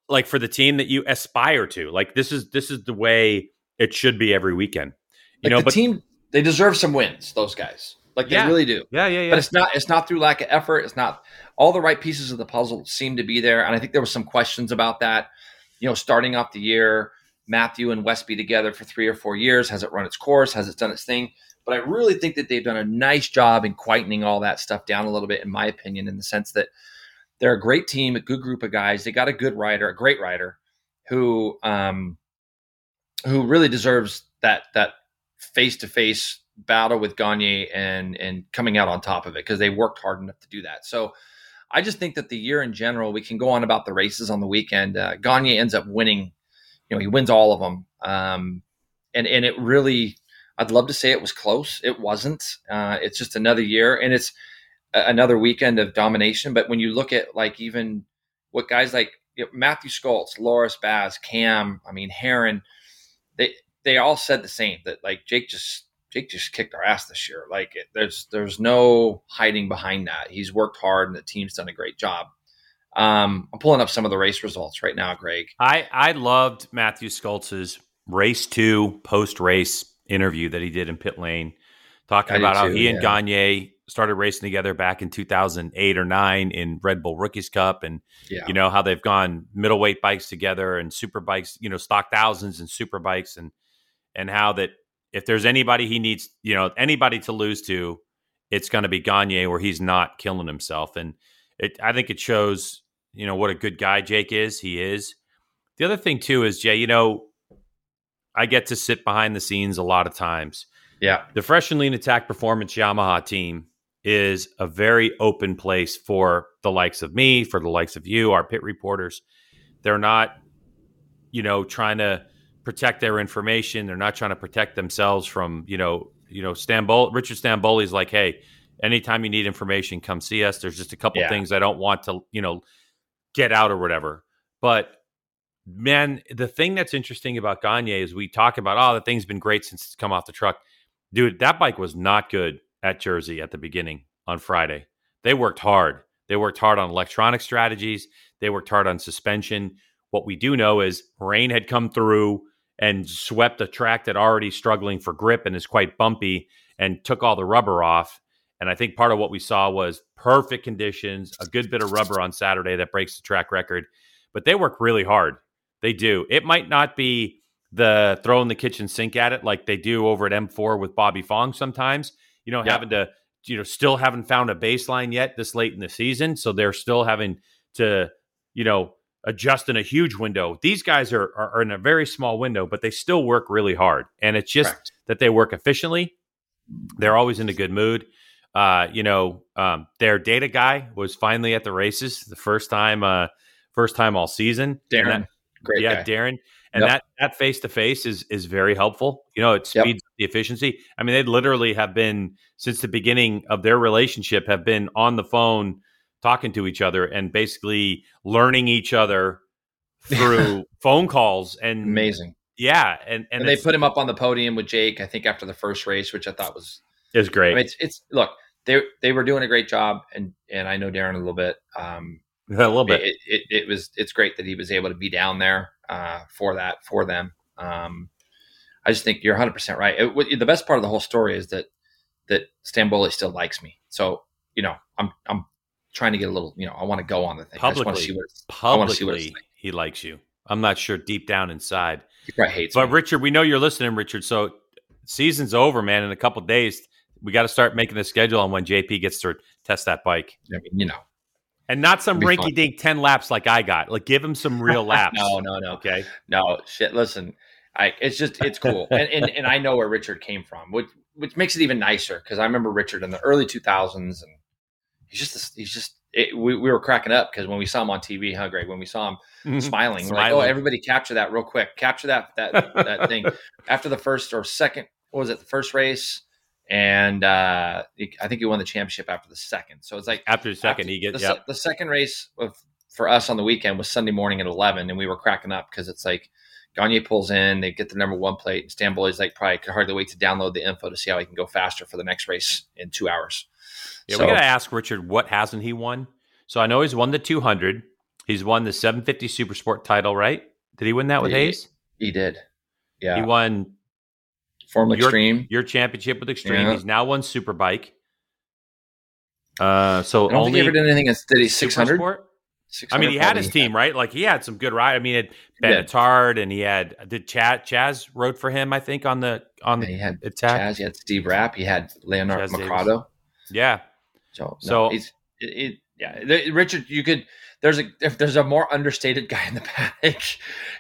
like for the team that you aspire to. Like this is this is the way it should be every weekend. You like know, the but team they deserve some wins those guys. Like Yeah. they really do. Yeah, yeah, yeah. but it's not it's not through lack of effort. It's not all the right pieces of the puzzle seem to be there. And i think there were some questions about that. You know starting off the year matthew and westby together for three or four years. Has it run its course? Has it done its thing? But i really think that they've done a nice job in quietening all that stuff down a little bit in my opinion in the sense that they're a great team a good group of guys. They got a good rider a great rider who um who really deserves that that face to face battle with Gagne and and coming out on top of it because they worked hard enough to do that. So I just think that the year in general, we can go on about the races on the weekend. Uh, Gagne ends up winning. You know, he wins all of them, um, and and it really. I'd love to say it was close. It wasn't. Uh, it's just another year, and it's another weekend of domination. But when you look at like even what guys like you know, Mathew Scholtz, Loris Baz, Cam, I mean Herrin, they they all said the same that like Jake just Jake just kicked our ass this year. Like it, there's there's no hiding behind that. He's worked hard and the team's done a great job. Um, I'm pulling up some of the race results right now, Greg. I I loved Mathew Scholtz's race two post race interview that he did in pit lane, talking I about how too, he and. Gagne started racing together back in 2008 or nine in Red Bull Rookies Cup, and Yeah, you know how they've gone middleweight bikes together and super bikes, you know, stock thousands and super bikes, and and how that if there's anybody he needs, you know, anybody to lose to, it's going to be Gagne, where he's not killing himself, and it. I think it shows, you know, what a good guy Jake is. He is. The other thing too is Jay, you know, I get to sit behind the scenes a lot of times. yeah, The Fresh and Lean Attack Performance Yamaha team is a very open place for the likes of me, for the likes of you, our pit reporters. They're not, you know, trying to protect their information. They're not trying to protect themselves from, you know, you know, Stambol Richard Stanboli's like, hey, anytime you need information, come see us. There's just a couple Yeah. things I don't want to, you know, get out or whatever. But man, the thing that's interesting about Gagne is we talk about, oh, the thing's been great since it's come off the truck. Dude, that bike was not good at Jersey at the beginning on Friday. They worked hard. They worked hard on electronic strategies. They worked hard on suspension. What we do know is rain had come through and swept a track that already struggling for grip and is quite bumpy and took all the rubber off. And I think part of what we saw was perfect conditions, a good bit of rubber on Saturday that breaks the track record. But they work really hard. They do. It might not be the throwing the kitchen sink at it like they do over at M4 with Bobby Fong sometimes. You know, Yeah. having to, you know, still haven't found a baseline yet this late in the season. So they're still having to, you know, adjust in a huge window. These guys are, are, are in a very small window, but they still work really hard. And it's just correct. that they work efficiently. They're always in a good mood. Uh, you know, um, their data guy was finally at the races the first time, uh, first time all season. Darren, that- great yeah, guy. Darren. And Yep. that that face to face is is very helpful. You know, it Yep. speeds the efficiency. I mean, they literally have been since the beginning of their relationship have been on the phone talking to each other and basically learning each other through phone calls and Amazing. yeah, and and, And, they put him up on the podium with Jake. I think after the first race, which I thought was it's great. I mean, it's, it's look they they were doing a great job, and and I know Darren a little bit. Um, a little bit. it, it, it was it's great that he was able to be down there uh, for that for them. Um, I just think you're 100 percent right. It, the best part of the whole story is that that Stanboli still likes me. So you know, I'm I'm trying to get a little. You know, I want to go on the thing. I just want Publicly. to see what it's, I see what Publicly, he likes you. I'm not sure deep down inside. he probably hates But me. Richard, we know you're listening, Richard. So season's over, man. In a couple days, we got to start making a schedule on when JP gets to test that bike, I mean, you know, and not some It'd fun. rinky-dink ten laps like I got. Like, give him some real laps. no, no, no. Okay. No, shit. Listen, I it's just it's cool, and, and and I know where Richard came from, which which makes it even nicer because I remember Richard in the early two thousands, and he's just this, he's just it, we we were cracking up because when we saw him on TV, huh, Greg? When we saw him smiling, we're like, oh, everybody capture that real quick, capture that that that thing after the first or second. What was it? The first race. And uh, I think he won the championship after the second. So it's like After the second, after- he gets the, se- the second race of, for us on the weekend was Sunday morning at 11, and we were cracking up because it's like Gagne pulls in, they get the number one plate, and Stanboli's like probably could hardly wait to download the info to see how he can go faster for the next race in two hours. Yeah, So- we got to ask Richard what hasn't he won? So I know he's won the 200. He's won the 750 Super Sport title, right? Did he win that with Yeah. Hayes? He did. Yeah. He won Formula your- Extreme. your championship with Extreme. Yeah. He's now won Superbike. Uh, so I don't think only he ever did anything. He 600? I mean, he had his team, right? Like he had some good ride. I mean, it Yeah. Benetard and he had did Chaz Chaz rode for him, I think, on the on the He had attack. Chaz, he had Steve Rapp, he had Leonard Chaz Davies. Yeah. So, So- no, he's it, it, Yeah, the, Richard, you could. There's a if there's a more understated guy in the paddock,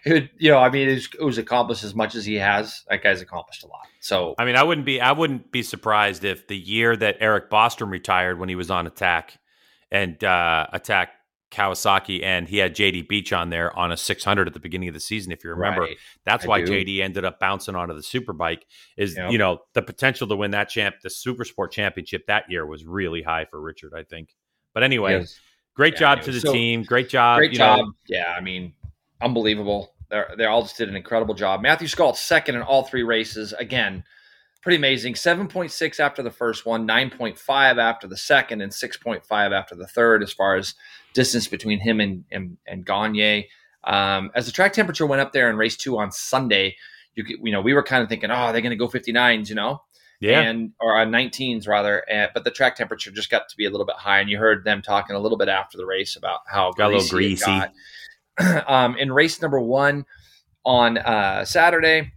it would, you know, I mean, it was accomplished as much as he has. That guy's accomplished a lot. So, I mean, I wouldn't be I wouldn't be surprised if the year that Eric Bostrom retired when he was on attack and uh, attack Kawasaki, and he had JD Beach on there on a 600 at the beginning of the season. If you remember, Right. that's I why do. JD ended up bouncing onto the Superbike. Is Yep. you know the potential to win that champ, the Super Sport Championship that year was really high for Richard, I think. But anyway, yes. great Yeah, job to the so- team. Great job. great you job. know. yeah, I mean, unbelievable. They they all just did an incredible job. Mathew Scholtz second in all three races. Again, pretty amazing. Seven point six after the first one, nine point five after the second, and six point five after the third. As far as distance between him and and, and Gagne. Um, as the track temperature went up there in race two on Sunday, you could, you know we were kind of thinking, oh, they're going to go 59s, you know, Yeah. and or uh, 19s rather. Uh, but the track temperature just got to be a little bit high, and you heard them talking a little bit after the race about how Got a little greasy got. um, in race number one on uh, Saturday,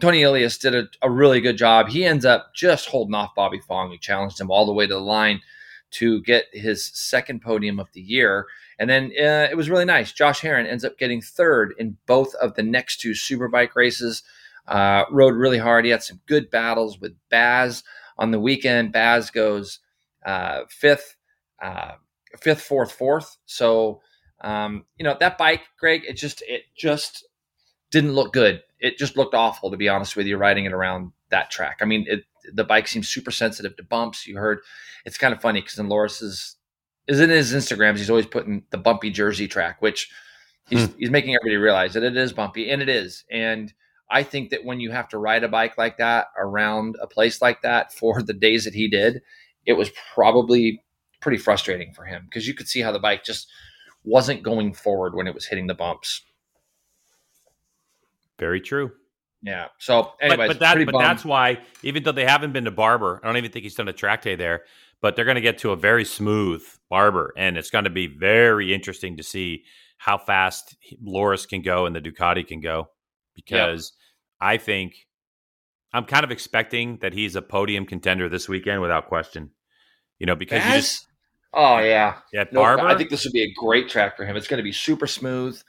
Toni Elias did a, a really good job. He ends up just holding off Bobby Fong, who challenged him all the way to the line to get his second podium of the year. And then uh, it was really nice. Josh Herrin ends up getting third in both of the next two Superbike races. Uh, rode really hard. He had some good battles with Baz on the weekend. Baz goes uh, fifth, uh, fifth, fourth, fourth. So um, you know that bike, Greg. It just it just didn't look good. It just looked awful, to be honest with you, riding it around that track. I mean, it, the bike seems super sensitive to bumps. You heard it's kind of funny because in Loris's is in his Instagrams, he's always putting the bumpy Jersey track, which he's hmm. he's making everybody realize that it is bumpy, and it is. And I think that when you have to ride a bike like that around a place like that for the days that he did, it was probably pretty frustrating for him because you could see how the bike just wasn't going forward when it was hitting the bumps. Very true. Yeah. So, But, anyways, but that but that's why even though they haven't been to Barber, I don't even think he's done a track day there. But they're going to get to a very smooth Barber, and it's going to be very interesting to see how fast Loris can go and the Ducati can go. Because I think I'm kind of expecting that he's a podium contender this weekend without question. You know, because you just oh yeah, yeah, no, Barber, I think this would be a great track for him. It's going to be super smooth.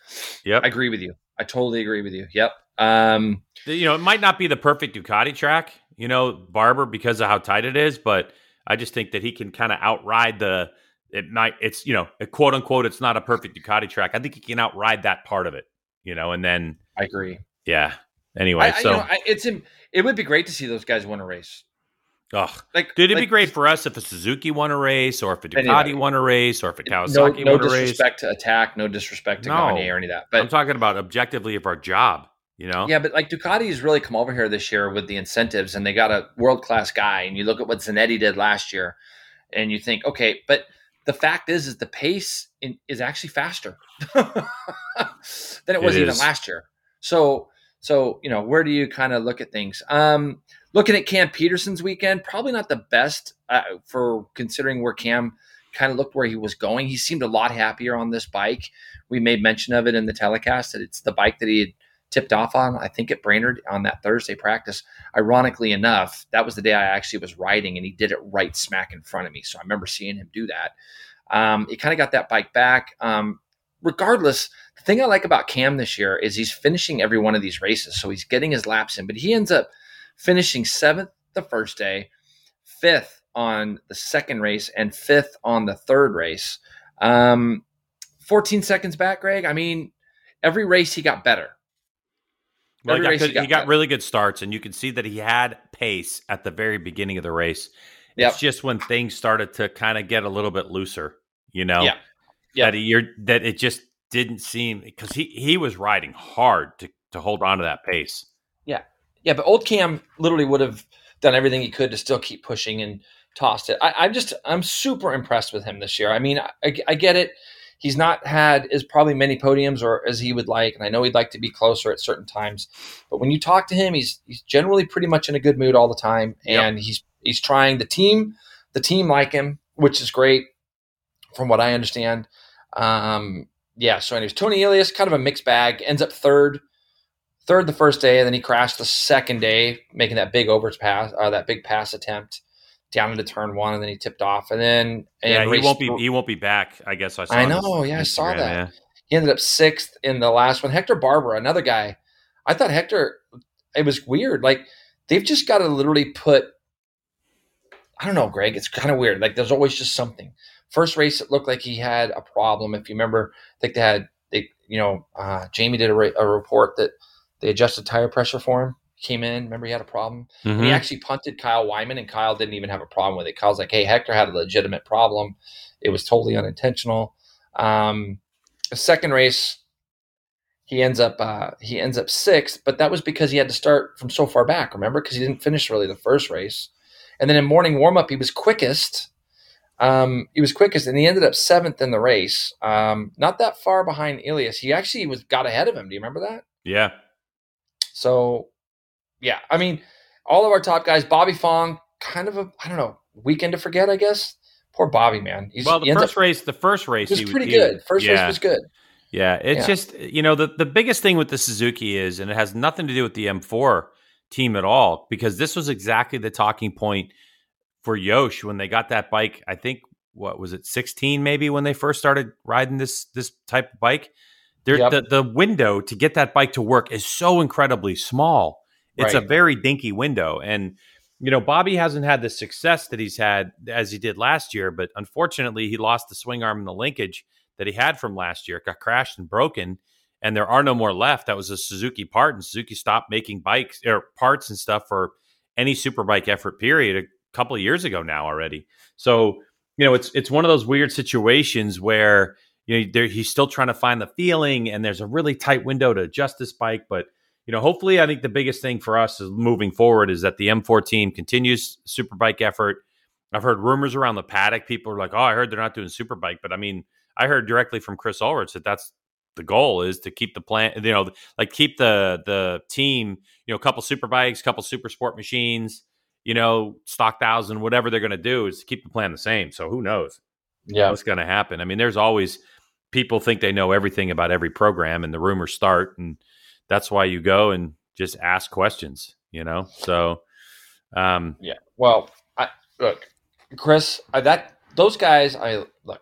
yep, I agree with you. I totally agree with you. Yep. Um, you know, it might not be the perfect Ducati track, you know, Barber because of how tight it is, but I just think that he can kind of outride the it might it's you know, quote unquote it's not a perfect Ducati track. I think he can outride that part of it, you know, and then I agree. yeah. Anyway, I, I- so you know, I, it's it would be great to see those guys win a race. ugh. Like, Dude, it'd be great for us if a Suzuki won a race or if a Ducati Anybody. won a race or if a No, Kawasaki no won a race. No disrespect to attack, no disrespect to No. Gagne or any of that. But I'm talking about objectively of our job, you know? Yeah, but like Ducati's really come over here this year with the incentives, and they got a world class guy. And you look at what Zanetti did last year, and you think, okay, but the fact is, is the pace in, is actually faster than it was It even last year. So, so you know, where do you kind of look at things? Um, looking at Cam Petersen's weekend, probably not the best uh, for considering where Cam kind of looked where he was going. He seemed a lot happier on this bike. We made mention of it in the telecast that it's the bike that he had tipped off on, I think at Brainerd on that Thursday practice. Ironically enough, that was the day I actually was riding and he did it right smack in front of me. So I remember seeing him do that. Um, he kind of got that bike back. Um, regardless, the thing I like about Cam this year is he's finishing every one of these races. So he's getting his laps in, but he ends up finishing seventh the first day, fifth on the second race, and fifth on the third race. Um, 14 seconds back, Greg. I mean, every race he got better. Well, he got, he got he got really good starts, and you can see that he had pace at the very beginning of the race. Yep. It's just when things started to kind of get a little bit looser, you know, Yeah. Yeah. that you're, that it just didn't seem because he he was riding hard to to hold on to that pace. Yeah, yeah, but old Cam literally would have done everything he could to still keep pushing and tossed it. I, I'm just I'm super impressed with him this year. I mean, I, I get it. He's not had as probably many podiums or as he would like, and I know he'd like to be closer at certain times. But when you talk to him, he's he's generally pretty much in a good mood all the time, Yep. and he's he's trying. The team, the team like him, which is great, from what I understand. Um, yeah. So, anyways, Toni Elias, kind of a mixed bag, ends up third third the first day, and then he crashed the second day, making that big overpass or that big pass attempt down into turn one, and then he tipped off, and then and yeah, he won't be he won't be back. I guess I saw. I know, yeah, I saw that. yeah. He ended up sixth in the last one. Hector Barbera, another guy. I thought Hector. It was weird. Like they've just got to literally put. I don't know, Greg. It's kind of weird. Like there's always just something. First race, it looked like he had a problem. If you remember, I think they had they, you know, uh, Jamie did a, a report that they adjusted tire pressure for him. Came in. Remember, he had a problem. And he actually punted Kyle Wyman, and Kyle didn't even have a problem with it. Kyle's like, "Hey, Hector had a legitimate problem. It was totally unintentional." Um, the second race, he ends up uh, he ends up sixth, but that was because he had to start from so far back. Remember, because he didn't finish really the first race, and then in morning warm up, he was quickest. Um, he was quickest, and he ended up seventh in the race. Um, not that far behind Elias. He actually was got ahead of him. Do you remember that? Yeah, So, yeah, I mean, all of our top guys, Bobby Fong, kind of a I don't know weekend to forget, I guess. Poor Bobby, man. He's, well, the he first up- race, the first race, was he pretty he- good. First yeah. race was good. Yeah, it's Yeah. just you know the the biggest thing with the Suzuki is, and it has nothing to do with the M4 team at all, because this was exactly the talking point for Yosh when they got that bike. I think what was it, sixteen maybe when they first started riding this this type of bike. Yep. the the window to get that bike to work is so incredibly small. It's a very dinky window, and you know Bobby hasn't had the success that he's had as he did last year. But unfortunately, he lost the swing arm and the linkage that he had from last year. It got crashed and broken, and there are no more left. That was a Suzuki part, and Suzuki stopped making bikes or parts and stuff for any superbike effort period a couple of years ago now already. So you know it's it's one of those weird situations where you know there, he's still trying to find the feeling, and there's a really tight window to adjust this bike, but. You know, hopefully, I think the biggest thing for us is moving forward is that the M4 team continues superbike effort. I've heard rumors around the paddock. People are like, "Oh, I heard they're not doing superbike," but I mean, I heard directly from Chris Ulrich that that's the goal is to keep the plan, you know, like keep the the team, you know, a couple super bikes, couple super sport machines, you know, stock thousand, whatever they're going to do is to keep the plan the same. So who knows Yeah, what's going to happen? I mean, there's always people think they know everything about every program, and the rumors start, and that's why you go and just ask questions, you know. So, um, yeah. Well, I, look, Chris, I, that those guys, I look,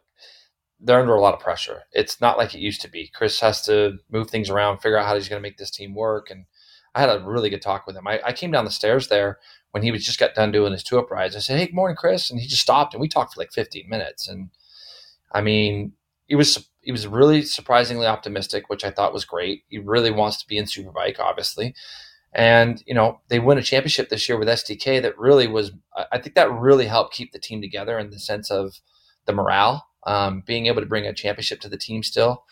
they're under a lot of pressure. It's not like it used to be. Chris has to move things around, figure out how he's going to make this team work, and I had a really good talk with him. I, I came down the stairs there when he was just got done doing his two up rides. I said, "Hey, good morning, Chris," and he just stopped and we talked for like 15 minutes. And I mean, he was he was really surprisingly optimistic, which I thought was great. He really wants to be in Superbike, obviously. And you know they win a championship this year with SDK. That really was, I- think that really helped keep the team together in the sense of the morale, um, being able to bring a championship to the team. Still,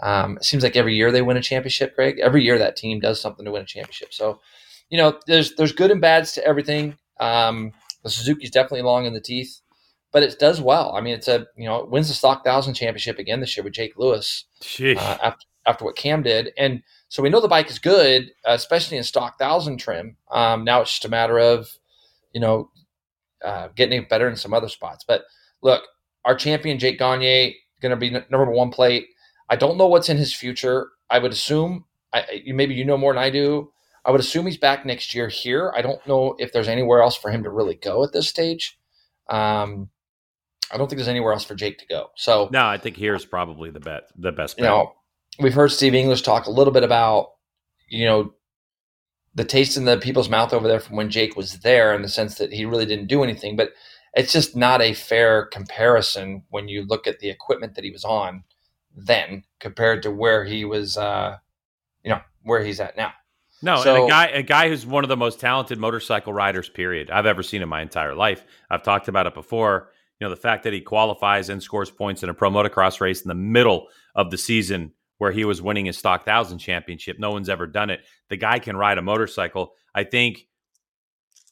um, it seems like every year they win a championship. Greg, every year that team does something to win a championship. So, you know, there's there's good and bads to everything. Um, the Suzuki's definitely long in the teeth, but it does well. I mean, it's a you know it wins the Stock Thousand championship again this year with Jake Lewis uh, after, after what Cam did. And so we know the bike is good, uh, especially in stock thousand trim. Um, now it's just a matter of, you know, uh, getting it better in some other spots. But look, our champion Jake Gagne going to be n- number one plate. I don't know what's in his future. I would assume, I, I- maybe you know more than I do. I would assume he's back next year here. I don't know if there's anywhere else for him to really go at this stage. Um, I don't think there's anywhere else for Jake to go. So no, I think here's probably the bet, the best Bet. you know, we've heard Steve English talk a little bit about, you know, the taste in the people's mouth over there from when Jake was there in the sense that he really didn't do anything. But it's just not a fair comparison when you look at the equipment that he was on then compared to where he was, uh, you know, where he's at now. No, and a guy, a guy who's one of the most talented motorcycle riders, period, I've ever seen in my entire life. I've talked about it before. You know, the fact that he qualifies and scores points in a pro motocross race in the middle of the season where he was winning his stock thousand championship. No one's ever done it. The guy can ride a motorcycle. I think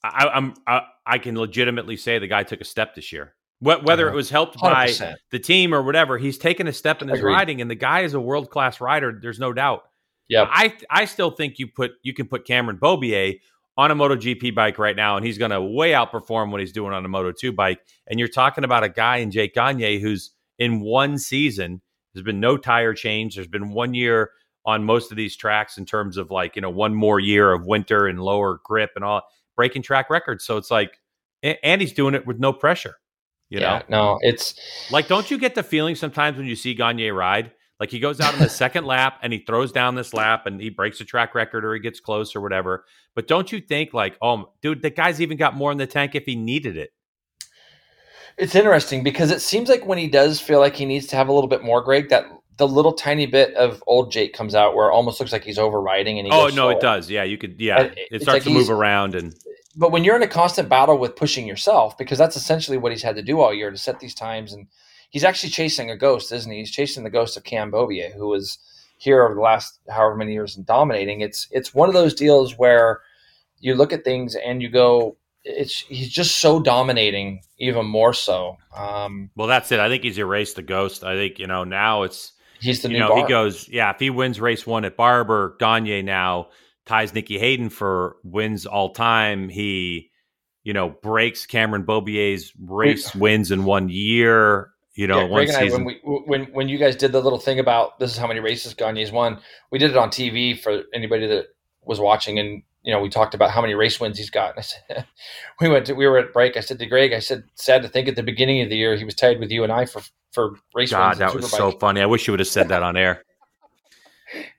I, I'm I, I can legitimately say the guy took a step this year. Wh- Whether it uh-huh. was helped by 100%. the team or whatever, he's taken a step in his Agreed. riding, and the guy is a world class rider. There's no doubt. Yeah, I I still think you put you can put Cameron Beaubier on a MotoGP bike right now, and he's going to way outperform what he's doing on a Moto Two bike. And you're talking about a guy in Jake Gagne who's in one season there's been no tire change. There's been one year on most of these tracks in terms of like you know one more year of winter and lower grip and all breaking track records. So it's like and he's doing it with no pressure. You yeah, know, no, it's like, don't you get the feeling sometimes when you see Gagne ride? Like he goes out in the second lap and he throws down this lap and he breaks a track record or he gets close or whatever. But don't you think like, oh, dude, the guy's even got more in the tank if he needed it? It's interesting because it seems like when he does feel like he needs to have a little bit more, Greg, that the little tiny bit of old Jake comes out where it almost looks like he's overriding and he oh no slow. it does yeah you could yeah it, it starts like to move around and but when you're in a constant battle with pushing yourself because that's essentially what he's had to do all year to set these times and he's actually chasing a ghost isn't he? He's chasing the ghost of Cam Beaubier who was here over the last however many years and dominating. It's it's one of those deals where you look at things and you go it's he's just so dominating even more so. Um, well that's it. I think he's erased the ghost. I think you know now it's He's the you new know, he goes, yeah, if he wins race one at Barber, Gagne now ties Nicky Hayden for wins all time. He, you know, breaks Cameron Beaubier's race wins in one year. You know, yeah, Greg and I, when we when when you guys did the little thing about this is how many races Gagne's won, we did it on TV for anybody that was watching, and you know, we talked about how many race wins he's got. And I said, we went to, we were at break. I said to Greg, I said, sad to think at the beginning of the year he was tied with you and I for for race God, wins. that was so funny. I wish you would have said that on air.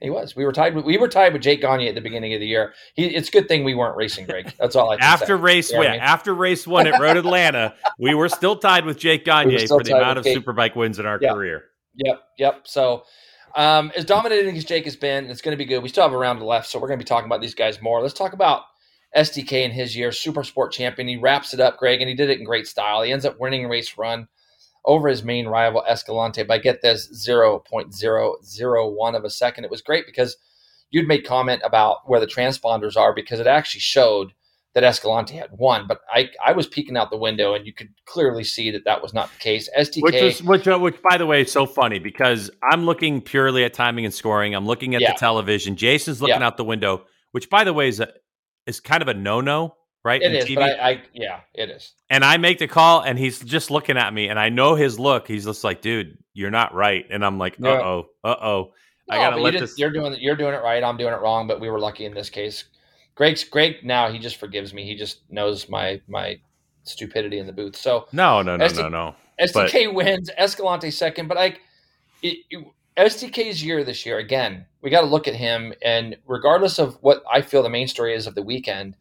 He was. We were tied. With, we were tied with Jake Gagne at the beginning of the year. He, it's a good thing we weren't racing, Greg. That's all I. after say. race, yeah, I mean? after race one at Road Atlanta, we were still tied with Jake Gagne still for the amount of Jake. superbike wins in our Yeah. career. Yep, yep. So, um, as dominating as Jake has been, it's going to be good. We still have a round left, so we're going to be talking about these guys more. Let's talk about SDK in his year, Super Sport champion. He wraps it up, Greg, and he did it in great style. He ends up winning a race run over his main rival Escalante by get this 0.001 of a second. It was great because you'd made comment about where the transponders are because it actually showed that Escalante had won, but I I was peeking out the window and you could clearly see that that was not the case. SDK Which which, uh, which by the way is so funny because I'm looking purely at timing and scoring. I'm looking at Yeah. the television. Jason's looking Yeah. out the window, which by the way is a, is kind of a no no, right? it in is, TV. but I, I yeah, it is. and I make the call, and he's just looking at me, and I know his look. He's just like, "Dude, you're not right," and I'm like, "Uh oh, uh oh." I gotta let you this. You're doing you're doing it right. I'm doing it wrong, but we were lucky in this case. Greg's Greg now he just forgives me. He just knows my my stupidity in the booth. So No, no, no, no, no. SDK wins, Escalante second, but like it, it- SDK's year this year again. We got to look at him, and regardless of what I feel the main story is of the weekend,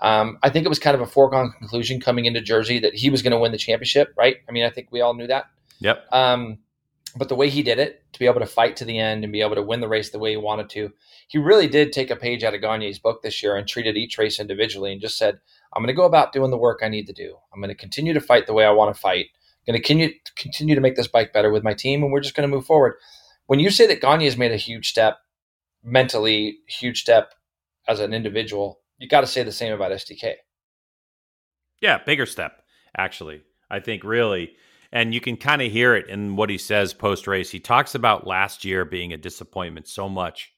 um, I think it was kind of a foregone conclusion coming into Jersey that he was going to win the championship. Right? I mean, I think we all knew that. Yep. Um, but the way he did it, to be able to fight to the end and be able to win the race the way he wanted to, he really did take a page out of Gagne's book this year and treated each race individually and just said, I'm going to go about doing the work I need to do. I'm going to continue to fight the way I want to fight. I'm going to continue, continue to make this bike better with my team, and we're just going to move forward. When you say that Gagne has made a huge step mentally, huge step as an individual, you got to say the same about SDK. Yeah, bigger step, actually. I think really. And you can kind of hear it in what he says post race. He talks about last year being a disappointment so much.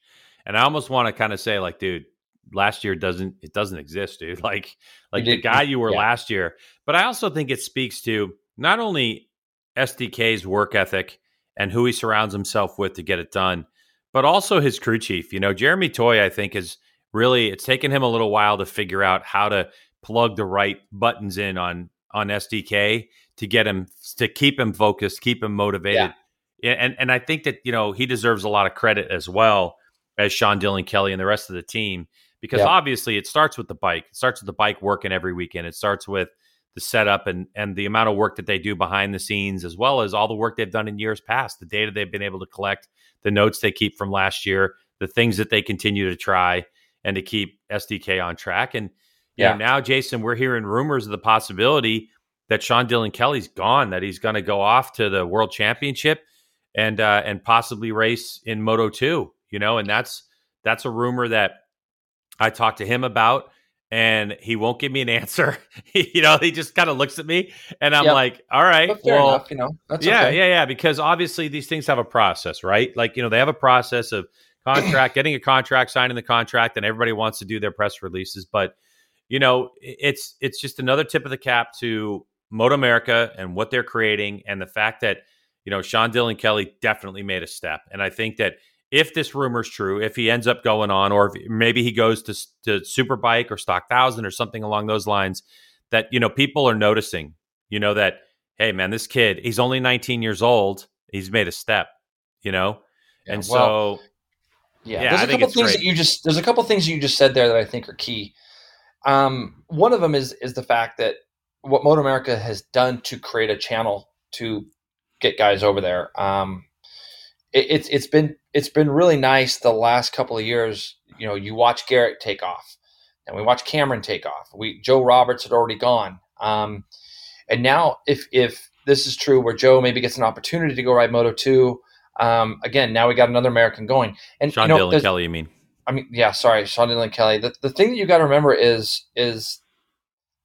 And I almost want to kind of say, like, dude, last year doesn't it doesn't exist, dude. Like like the guy you were yeah. last year. But I also think it speaks to not only SDK's work ethic and who he surrounds himself with to get it done, but also his crew chief. You know, Jeremy Toy, I think, is really it's taken him a little while to figure out how to plug the right buttons in on on SDK to get him to keep him focused, keep him motivated. Yeah, And and I think that, you know, he deserves a lot of credit as well as Sean Dylan Kelly and the rest of the team because Yeah. obviously it starts with the bike. It starts with the bike working every weekend. It starts with the setup and and the amount of work that they do behind the scenes as well as all the work they've done in years past, the data they've been able to collect, the notes they keep from last year, the things that they continue to try and to keep SDK on track. And Yeah. know, now Jason, we're hearing rumors of the possibility that Sean Dylan Kelly's gone, that he's going to go off to the World Championship and uh, and possibly race in Moto Two. You know, and that's that's a rumor that I talked to him about, and he won't give me an answer. you know, he just kind of looks at me, and I'm Yep. like, "All right, fair well, enough, you know. That's yeah, okay. yeah, yeah. Because obviously these things have a process, right? Like you know, they have a process of contract, getting a contract, signing the contract, and everybody wants to do their press releases. But you know, it's it's just another tip of the cap to Moto America and what they're creating, and the fact that you know Sean Dylan Kelly definitely made a step. And I think that if this rumor is true, if he ends up going on, or if maybe he goes to to Superbike or Stock Thousand or something along those lines, that you know people are noticing. You know that hey man, this kid he's only 19 years old. He's made a step. You know, yeah, and well, so yeah, yeah there's a couple things great. that you just there's a couple things you just said there that I think are key. Um, one of them is is the fact that what Moto America has done to create a channel to get guys over there. Um, it, it's it's been it's been really nice the last couple of years. You know, you watch Garrett take off, and we watch Cameron take off. We Joe Roberts had already gone, um, and now if if this is true, where Joe maybe gets an opportunity to go ride Moto two. Um, again, now we got another American going, and Sean you know, Dylan Kelly. You mean? I mean, yeah, sorry, Sean Dylan Kelly. The, the thing that you got to remember is is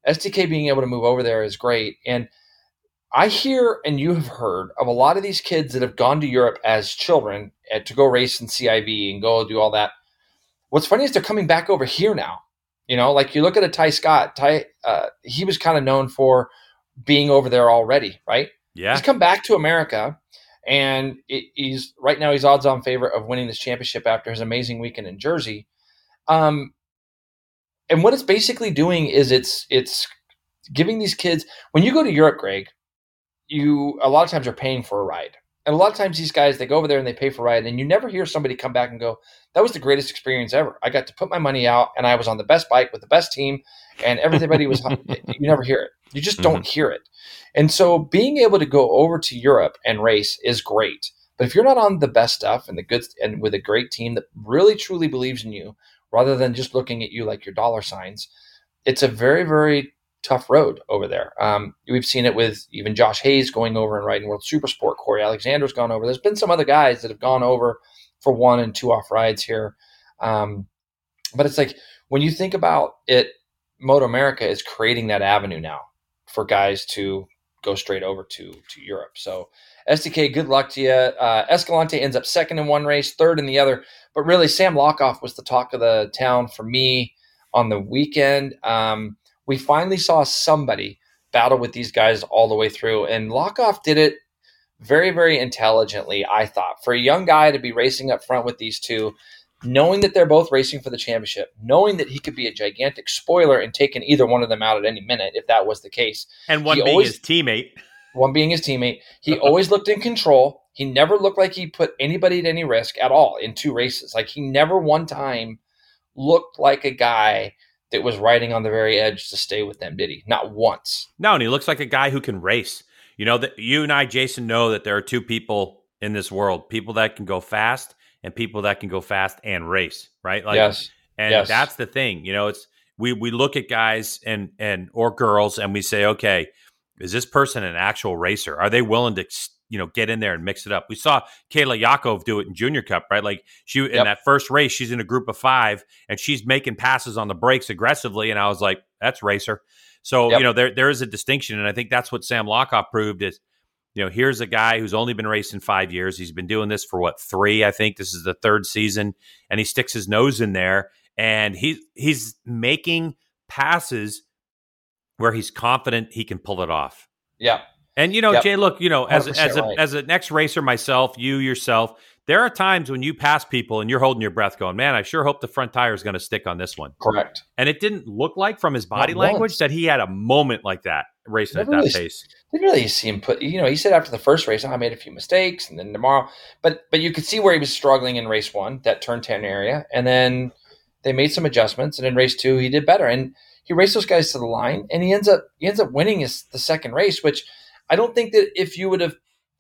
SDK being able to move over there is great, and I hear and you have heard of a lot of these kids that have gone to Europe as children eh, to go race in CIV and go do all that. What's funny is they're coming back over here now. You know, like you look at a Ty Scott. Ty, uh, he was kind of known for being over there already, right? Yeah, he's come back to America, and it, he's right now he's odds-on favorite of winning this championship after his amazing weekend in Jersey. Um, and what it's basically doing is it's it's giving these kids when you go to Europe, Greg, you a lot of times are paying for a ride. And a lot of times these guys they go over there and they pay for a ride and you never hear somebody come back and go, That was the greatest experience ever. I got to put my money out and I was on the best bike with the best team and everybody was you never hear it. You just don't mm-hmm. hear it. And so being able to go over to Europe and race is great. But if you're not on the best stuff and the good and with a great team that really truly believes in you, rather than just looking at you like your dollar signs, it's a very, very tough road over there. Um, we've seen it with even Josh Hayes going over and riding World Supersport. Corey Alexander's gone over. There's been some other guys that have gone over for one and two off rides here. Um, but it's like when you think about it, Moto America is creating that avenue now for guys to go straight over to to Europe. So SDK, good luck to you. Uh, Escalante ends up second in one race, third in the other. But really, Sam Lochoff was the talk of the town for me on the weekend. Um, we finally saw somebody battle with these guys all the way through. And Lochoff did it very, very intelligently, I thought. For a young guy to be racing up front with these two, knowing that they're both racing for the championship, knowing that he could be a gigantic spoiler and taking either one of them out at any minute if that was the case. And one he being always, his teammate. One being his teammate. He always looked in control. He never looked like he put anybody at any risk at all in two races. Like he never one time looked like a guy that was riding on the very edge to stay with them, did he? Not once. No, and he looks like a guy who can race. You know that you and I, Jason, know that there are two people in this world: people that can go fast and people that can go fast and race. Right? Like, yes. And yes. that's the thing. You know, it's we we look at guys and and or girls and we say, okay, is this person an actual racer? Are they willing to you know get in there and mix it up. We saw Kayla Yaakov do it in Junior Cup, right? Like she yep. in that first race, she's in a group of five and she's making passes on the brakes aggressively, and I was like, that's racer. So yep. you know there there is a distinction, and I think that's what Sam Lochoff proved is. You know, here's a guy who's only been racing five years. He's been doing this for what three? I think this is the third season, and he sticks his nose in there, and he he's making passes where he's confident he can pull it off. Yeah, and you know, yep. Jay, look, you know, as as a right. as an ex racer myself, you yourself, there are times when you pass people and you're holding your breath, going, "Man, I sure hope the front tire is going to stick on this one." Correct. And it didn't look like from his body Not language once. that he had a moment like that racing at that really, pace. Didn't really see him put. You know, he said after the first race, oh, "I made a few mistakes," and then tomorrow, but but you could see where he was struggling in race one, that turn ten area, and then they made some adjustments, and in race two, he did better, and he raced those guys to the line, and he ends up he ends up winning his the second race, which I don't think that if you would have,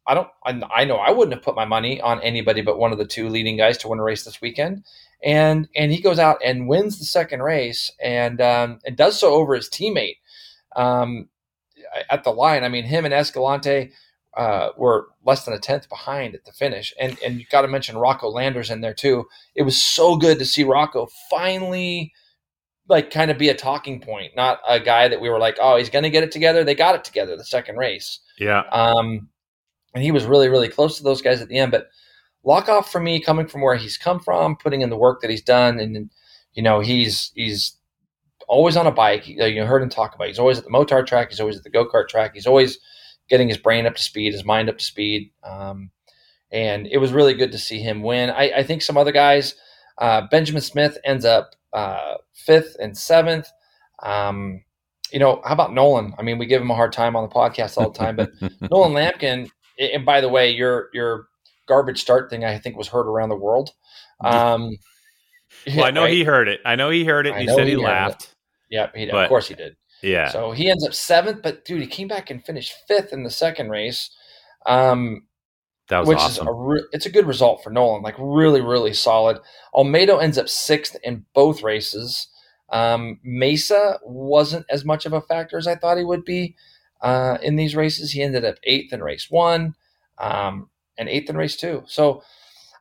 I don't, I, know I wouldn't have put my money on anybody but one of the two leading guys to win a race this weekend. And and he goes out and wins the second race and um, and does so over his teammate um, at the line. I mean, him and Escalante uh, were less than a tenth behind at the finish. And and you got to mention Rocco Landers in there too. It was so good to see Rocco finally like kind of be a talking point, not a guy that we were like, oh, he's going to get it together. They got it together the second race. Yeah. Um, and he was really, really close to those guys at the end. But Lochoff for me, coming from where he's come from, putting in the work that he's done, and you know, he's he's always on a bike. You heard him talk about. It. He's always at the Motard track. He's always at the go kart track. He's always getting his brain up to speed, his mind up to speed. Um, and it was really good to see him win. I, I think some other guys, uh, Benjamin Smith ends up uh, fifth and seventh. Um, you know, how about Nolan? I mean, we give him a hard time on the podcast all the time, but Nolan Lamkin. And by the way, your your garbage start thing, I think, was heard around the world. Um, well, I know right? he heard it. I know he heard it. He said he, he laughed. Yeah, he, but, of course he did. Yeah. So he ends up seventh, but dude, he came back and finished fifth in the second race. Um, that was which awesome. is a re- it's a good result for Nolan, like really, really solid. Olmedo ends up sixth in both races. Um, Mesa wasn't as much of a factor as I thought he would be uh, in these races. He ended up eighth in race one um, and eighth in race two. So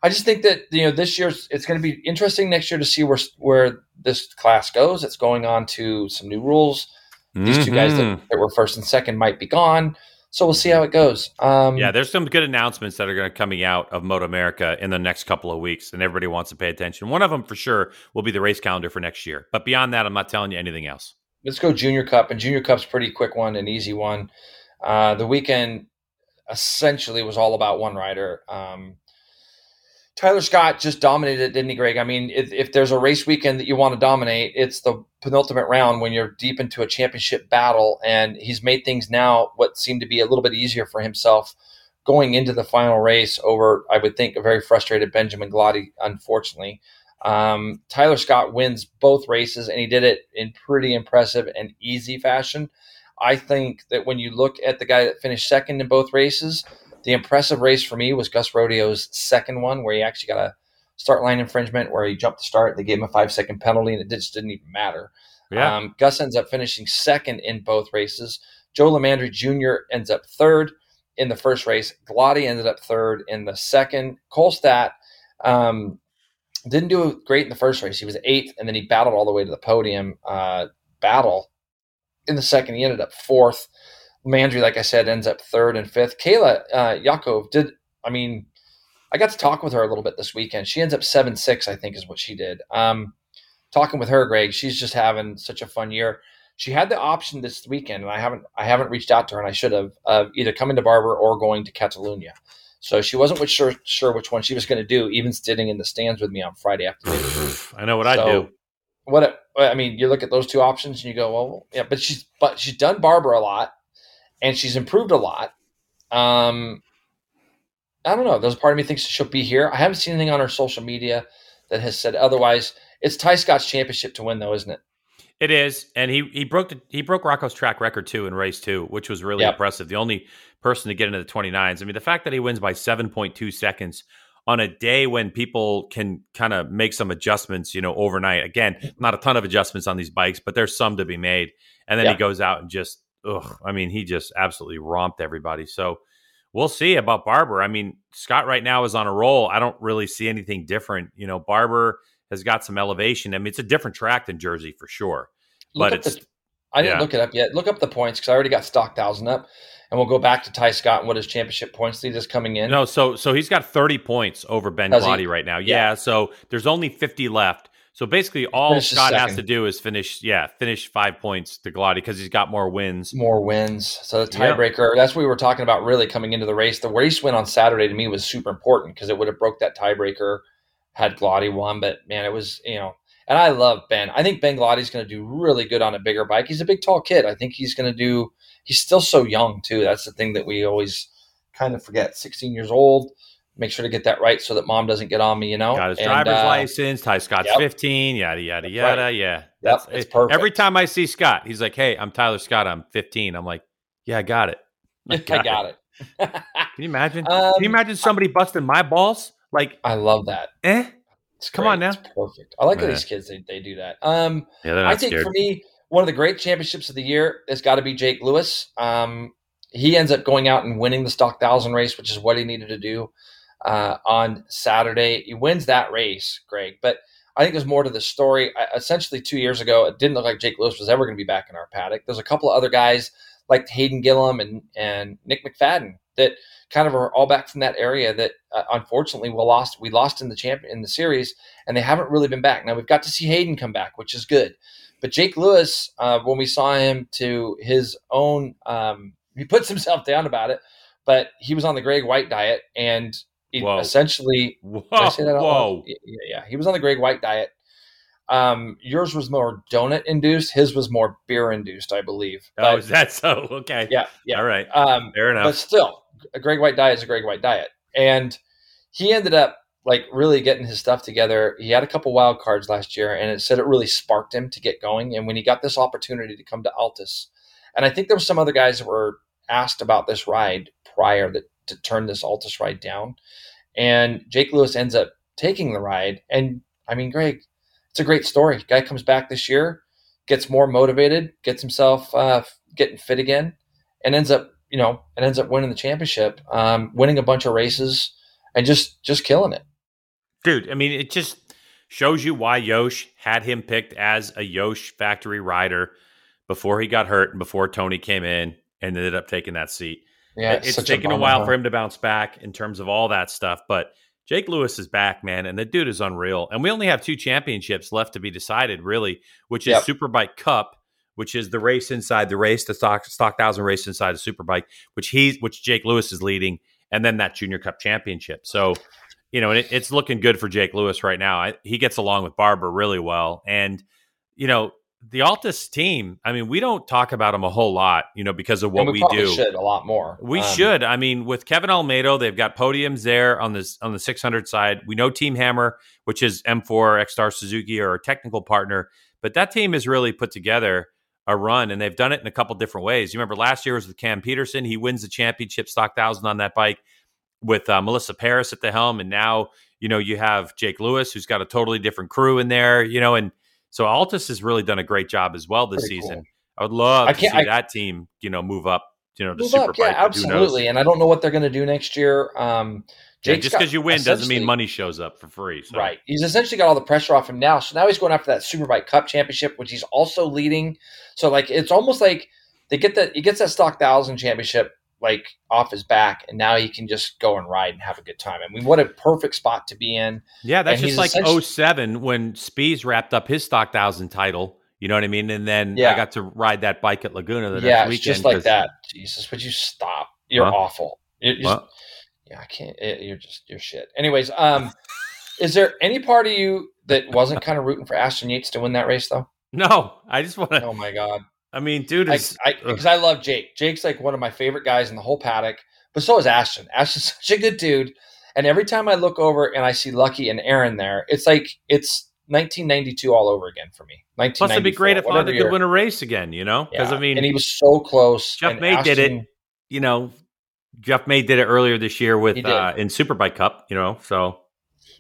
I just think that you know this year it's going to be interesting next year to see where where this class goes. It's going on to some new rules. These mm-hmm. two guys that, mm-hmm. that, were first and second might be gone. So we'll see how it goes. Um, yeah, there's some good announcements that are going to coming out of Moto America in the next couple of weeks, and everybody wants to pay attention. One of them for sure will be the race calendar for next year. But beyond that, I'm not telling you anything else. Let's go Junior Cup, and Junior Cup's pretty quick one, an easy one. Uh, the weekend essentially was all about one rider. Um, Tyler Scott just dominated, didn't he, Greg? I mean, if, if, there's a race weekend that you want to dominate, it's the penultimate round when you're deep into a championship battle. And he's made things now what seemed to be a little bit easier for himself going into the final race over, I would think, a very frustrated Benjamin Gloddy, unfortunately. Um, Tyler Scott wins both races, and he did it in pretty impressive and easy fashion. I think that when you look at the guy that finished second in both races, the impressive race for me was Gus Rodio's second one, where he actually got a start line infringement where he jumped the start. They gave him a five second penalty, and it just didn't even matter. Yeah. Um, Gus ends up finishing second in both races. Joe LiMandri Jr. ends up third in the first race. Gloddy ended up third in the second. Kolstad um, didn't do great in the first race. He was eighth, and then he battled all the way to the podium. Uh, battle in the second, he ended up fourth. Landry, like I said, ends up third and fifth. Kayla uh, Yaakov did. I mean, I got to talk with her a little bit this weekend. She ends up seven six, I think, is what she did. Um, talking with her, Greg, she's just having such a fun year. She had the option this weekend, and I haven't I haven't reached out to her, and I should have uh, either coming to Barber or going to Catalunya. So she wasn't sure sure which one she was going to do, even sitting in the stands with me on Friday afternoon. I know what so, I do. What I mean, you look at those two options and you go, well, yeah, but she's but she's done Barber a lot and she's improved a lot. Um, I don't know. There's a part of me thinks she'll be here. I haven't seen anything on her social media that has said otherwise. It's Ty Scott's championship to win, though, isn't it? It is, and he he broke the, he broke Rocco's track record too in race two, which was really yep. impressive. The only person to get into the 29s. I mean, the fact that he wins by 7.2 seconds on a day when people can kind of make some adjustments, you know, overnight. Again, not a ton of adjustments on these bikes, but there's some to be made. And then he goes out and just ugh, I mean, he just absolutely romped everybody. So we'll see about Barber. I mean, Scott right now is on a roll. I don't really see anything different. You know, Barber has got some elevation. I mean, it's a different track than Jersey for sure. Look but it's. The, I didn't yeah. look it up yet. Look up the points because I already got stock thousand up, and we'll go back to Ty Scott and what his championship points lead is coming in. No, so so he's got thirty points over Ben Gloddy right now. Yeah, yeah, so there's only fifty left. So basically, all Scott has to do is finish, yeah, finish five points to Gloddy because he's got more wins. More wins. So the tiebreaker. Yep. That's what we were talking about. Really coming into the race, the race win on Saturday to me was super important because it would have broke that tiebreaker had Gloddy won. But man, it was you know, and I love Ben. I think Ben Gloddy's going to do really good on a bigger bike. He's a big, tall kid. I think he's going to do. He's still so young too. That's the thing that we always kind of forget. 16 years old make sure to get that right so that mom doesn't get on me, you know. Got his and, driver's uh, license. Ty Scott's yep. 15, yada, yada, That's yada. Right. Yeah. That's yep, it's perfect. Every time I see Scott, he's like, hey, I'm Tyler Scott. I'm 15. I'm like, yeah, I got it. I got, I got it. it. Can you imagine? Um, Can you imagine somebody busting my balls? Like, I love that. Eh? Come on now. It's perfect. I like yeah. these kids, they, they do that. Um, yeah, I think scared. for me, one of the great championships of the year has got to be Jake Lewis. Um, he ends up going out and winning the stock thousand race, which is what he needed to do uh, on Saturday. He wins that race, Greg. But I think there's more to the story. I, essentially, two years ago, it didn't look like Jake Lewis was ever going to be back in our paddock. There's a couple of other guys like Hayden Gillim and and Nick McFadden that kind of are all back from that area that uh, unfortunately we lost we lost in the champ in the series and they haven't really been back. Now we've got to see Hayden come back, which is good. But Jake Lewis, uh, when we saw him to his own, um, he puts himself down about it, but he was on the Greg White diet and Whoa. essentially whoa, whoa. Yeah, yeah, he was on the Greg White diet. Um, yours was more donut induced. His was more beer induced, I believe. Oh, But, is that so? Okay. yeah, yeah. All right. Um, Fair but still, a Greg White diet is a Greg White diet, and he ended up like really getting his stuff together. He had a couple wild cards last year, and it said it really sparked him to get going. And when he got this opportunity to come to Altus, and I think there were some other guys that were asked about this ride prior that to turn this Altus ride down, and Jake Lewis ends up taking the ride. And I mean, Greg, it's a great story. Guy comes back this year, gets more motivated, gets himself uh, getting fit again, and ends up you know and ends up winning the championship, um, winning a bunch of races, and just just killing it. Dude, I mean, it just shows you why Yosh had him picked as a Yosh factory rider before he got hurt and before Toni came in and ended up taking that seat. Yeah, it's taken a, while for him to bounce back in terms of all that stuff, but Jake Lewis is back, man, and the dude is unreal. And we only have two championships left to be decided, really, which is Yep. Superbike Cup, which is the race inside the race, the stock stock thousand race inside the Superbike, which he's which Jake Lewis is leading, and then that Junior Cup championship. So, you know, it, it's looking good for Jake Lewis right now. I, he gets along with Barber really well, and you know. The Altus team, I mean, we don't talk about them a whole lot, you know, because of what we, probably do. should a lot more. We Um, should. I mean, with Kevin Olmedo, they've got podiums there on this on the 600 side. We know Team Hammer, which is M4 ECSTAR Suzuki, or a technical partner, but that team has really put together a run, and they've done it in a couple different ways. You remember last year was with Cam Petersen; he wins the championship stock thousand on that bike with uh, Melissa Paris at the helm, and now you know you have Jake Lewis, who's got a totally different crew in there. You know, and so Altus has really done a great job as well this Pretty season. cool. I would love I to see I- that team, you know, move up. You know, to Superbike. up, yeah, but who knows? absolutely. And I don't know what they're going to do next year. Um, Yeah, just because you win doesn't mean money shows up for free. So. Right. He's essentially got all the pressure off him now. So now he's going after that Superbike Cup championship, which he's also leading. So like it's almost like they get that he gets that stock thousand championship like off his back, and now he can just go and ride and have a good time. I mean, what a perfect spot to be in. Yeah, that's And just like essentially- 07 when Spies wrapped up his stock thousand title. You know what I mean? And then yeah. I got to ride that bike at Laguna the yeah, next weekend. just like that. Jesus, would you stop? You're Huh? awful. You're just, yeah, I can't. it- you're just you're shit. Anyways, um, is there any part of you that wasn't kind of rooting for Ashton Yates to win that race though? no, I just want to. Oh my god. I mean, dude, I, is, I, because I love Jake. Jake's like one of my favorite guys in the whole paddock, but so is Ashton. Ashton's such a good dude. And every time I look over and I see Lucky and Aaron there, it's like it's 1992 all over again for me. plus it'd be great if 1994, Honda could win a race again. You know, because Yeah, I mean, and he was so close. Jeff May did it. You know, Jeff May did it earlier this year with uh, in Superbike Cup. You know, so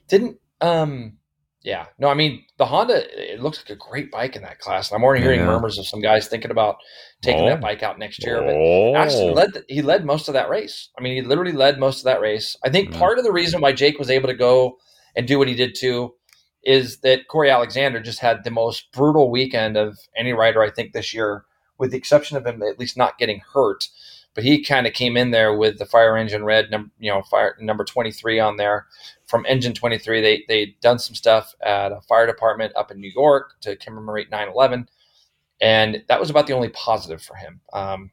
Didn't um yeah. No, I mean the Honda it looks like a great bike in that class. And I'm already hearing Yeah. murmurs of some guys thinking about taking Oh. that bike out next year. But oh, Ashton led the, he led most of that race. I mean, he literally led most of that race. I think Mhm. part of the reason why Jake was able to go and do what he did too is that Corey Alexander just had the most brutal weekend of any rider I think this year, with the exception of him at least not getting hurt. But he kind of came in there with the fire engine red, num- you know, fire number twenty three on there from engine twenty three. They they done some stuff at a fire department up in New York to commemorate 9-11. and that was about the only positive for him. Um,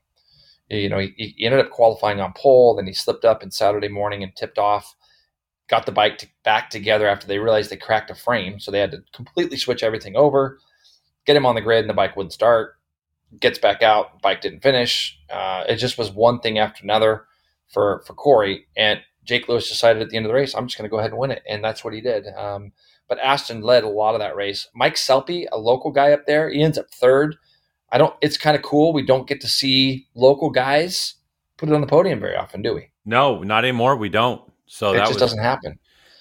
you know, he, he ended up qualifying on pole. Then he slipped up in Saturday morning and tipped off. Got the bike to, back together after they realized they cracked a frame, so they had to completely switch everything over. Get him on the grid, and the bike wouldn't start. Gets back out, bike didn't finish. Uh, it just was one thing after another for for Corey. And Jake Lewis decided at the end of the race, I'm just going to go ahead and win it, and that's what he did. Um, but Ashton led a lot of that race. Mike Selpy, a local guy up there, he ends up third. I don't. It's kind of cool. We don't get to see local guys put it on the podium very often, do we? no, not anymore. We don't. So it that just was doesn't happen.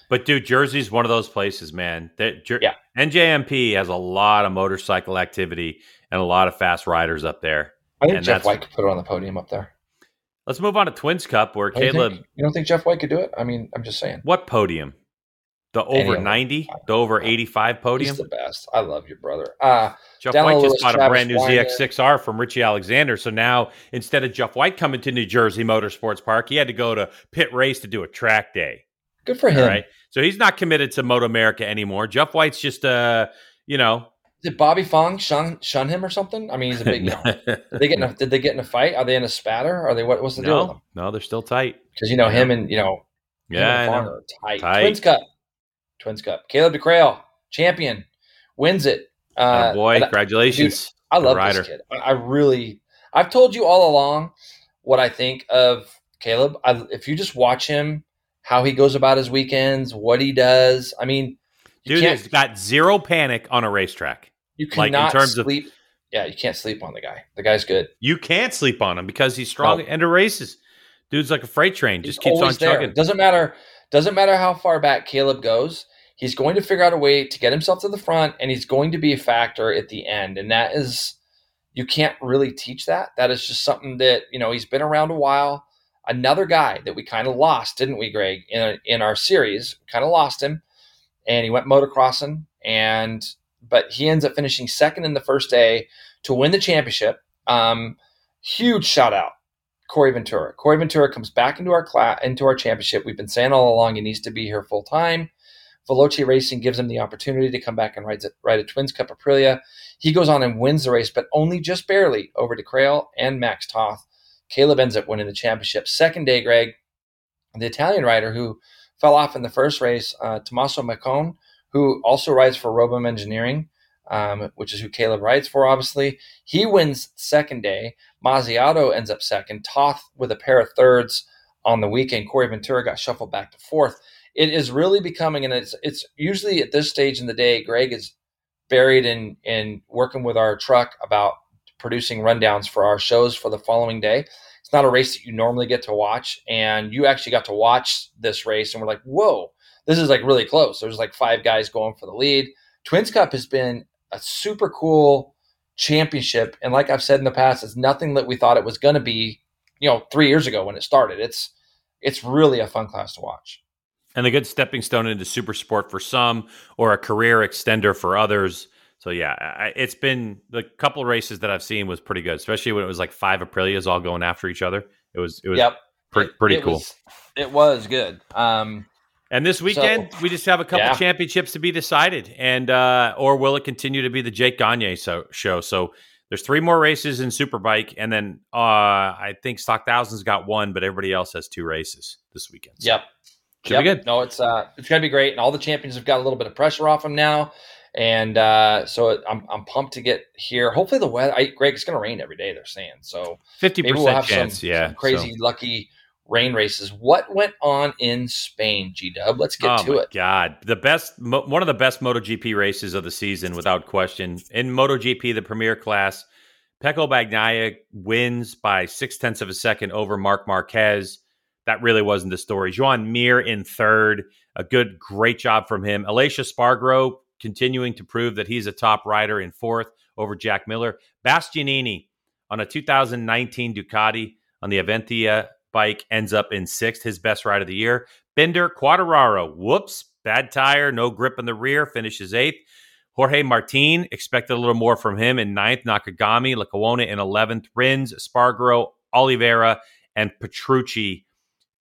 But dude, Jersey's one of those places, man. That Jer- Yeah. NJMP has a lot of motorcycle activity and a lot of fast riders up there. I think And Jeff White could put it on the podium up there. Let's move on to Twins Cup, where Don't you Caleb. think? you don't think Jeff White could do it? I mean, I'm just saying. What podium? The over them. ninety, the over eighty-five podium. He's the best. I love your brother. Uh, Jeff White just Lewis, bought a Travis brand new Weiner. ZX6R from Richie Alexander. So now instead of Jeff White coming to New Jersey Motorsports Park, he had to go to Pitt Race to do a track day. good for him. All right. So he's not committed to Moto America anymore. Jeff White's just uh, you know, Did Bobby Fong shun, shun him or something? I mean, he's a big. Did they get in a, did they get in a fight? Are they in a spatter? Are they what? What's the deal with no, them? no, they're still tight. Because you know him and you know Yeah, I and Fong know. are tight. Tight. Twins Cup, Twins Cup. Caleb De Keyrel, champion, wins it. Uh, boy, congratulations! Dude, I love this kid. I really, I've told you all along what I think of Caleb. I, if you just watch him, how he goes about his weekends, what he does. I mean, dude has got zero panic on a racetrack. You cannot like in terms sleep. Of, yeah, you can't sleep on the guy. The guy's good. You can't sleep on him because he's strong oh. into races. Dude's like a freight train. Just keeps on chugging. There. Doesn't matter. Doesn't matter how far back Caleb goes. He's going to figure out a way to get himself to the front, and he's going to be a factor at the end. And that is, you can't really teach that. That is just something that you know he's been around a while. Another guy that we kind of lost, didn't we, Greg? In in our series, kind of lost him, and he went motocrossing, and but he ends up finishing second in the first day to win the championship. Um, huge shout out Corey Ventura. Corey Ventura comes back into our class, into our championship. We've been saying all along he needs to be here full time. Veloce Racing gives him the opportunity to come back and ride a, ride a Twins Cup Aprilia. He goes on and wins the race, but only just barely over De Keyrel and Max Toth. Caleb ends up winning the championship. Second day, Greg, the Italian rider who fell off in the first race, uh, Tommaso Marcon, who also rides for Robem Engineering, um, which is who Caleb rides for, obviously. He wins second day. Mazziotto ends up second. Toth with a pair of thirds on the weekend. Corey Ventura got shuffled back to fourth. It is really becoming, and it's it's usually at this stage in the day, Greg is buried in in working with our truck about producing rundowns for our shows for the following day. It's not a race that you normally get to watch, and you actually got to watch this race, and we're like, whoa, this is like really close. There's like five guys going for the lead. Twins Cup has been a super cool championship. And like I've said in the past, it's nothing that we thought it was going to be, you know, three years ago when it started. It's it's really a fun class to watch. And a good stepping stone into super sport for some, or a career extender for others. So yeah, it's been the couple races that I've seen was pretty good, especially when it was like five Aprilias all going after each other. It was it was yep. pre- pretty it cool. Was, it was good. Um, and this weekend, so, we just have a couple yeah. championships to be decided, and uh, or will it continue to be the Jake Gagne so, show? So there's three more races in Superbike, and then uh, I think Stock Thousands got one, but everybody else has two races this weekend. So yep, should yep. be good. No, it's uh, it's gonna be great, and all the champions have got a little bit of pressure off them now, and uh, so I'm I'm pumped to get here. Hopefully the weather, I, Greg, it's gonna rain every day. They're saying so. Fifty percent we'll chance, some, yeah. Some crazy so. lucky rain races. What went on in Spain, G Dub? Let's get oh to it. God, the best, one of the best MotoGP races of the season, without question. In MotoGP, the Premier Class, Pecco Bagnaia wins by six tenths of a second over Marc Marquez. That really wasn't the story. Joan Mir in third, a good, great job from him. Aleix Espargaro continuing to prove that he's a top rider in fourth over Jack Miller. Bastianini on a 2019 Ducati on the Avintia bike ends up in sixth, his best ride of the year. Binder Quartararo, whoops, bad tire, no grip in the rear, finishes eighth. Jorge Martin, expected a little more from him in ninth. Nakagami, Lecuona in 11th. Rins, Spargaro, Oliveira, and Petrucci.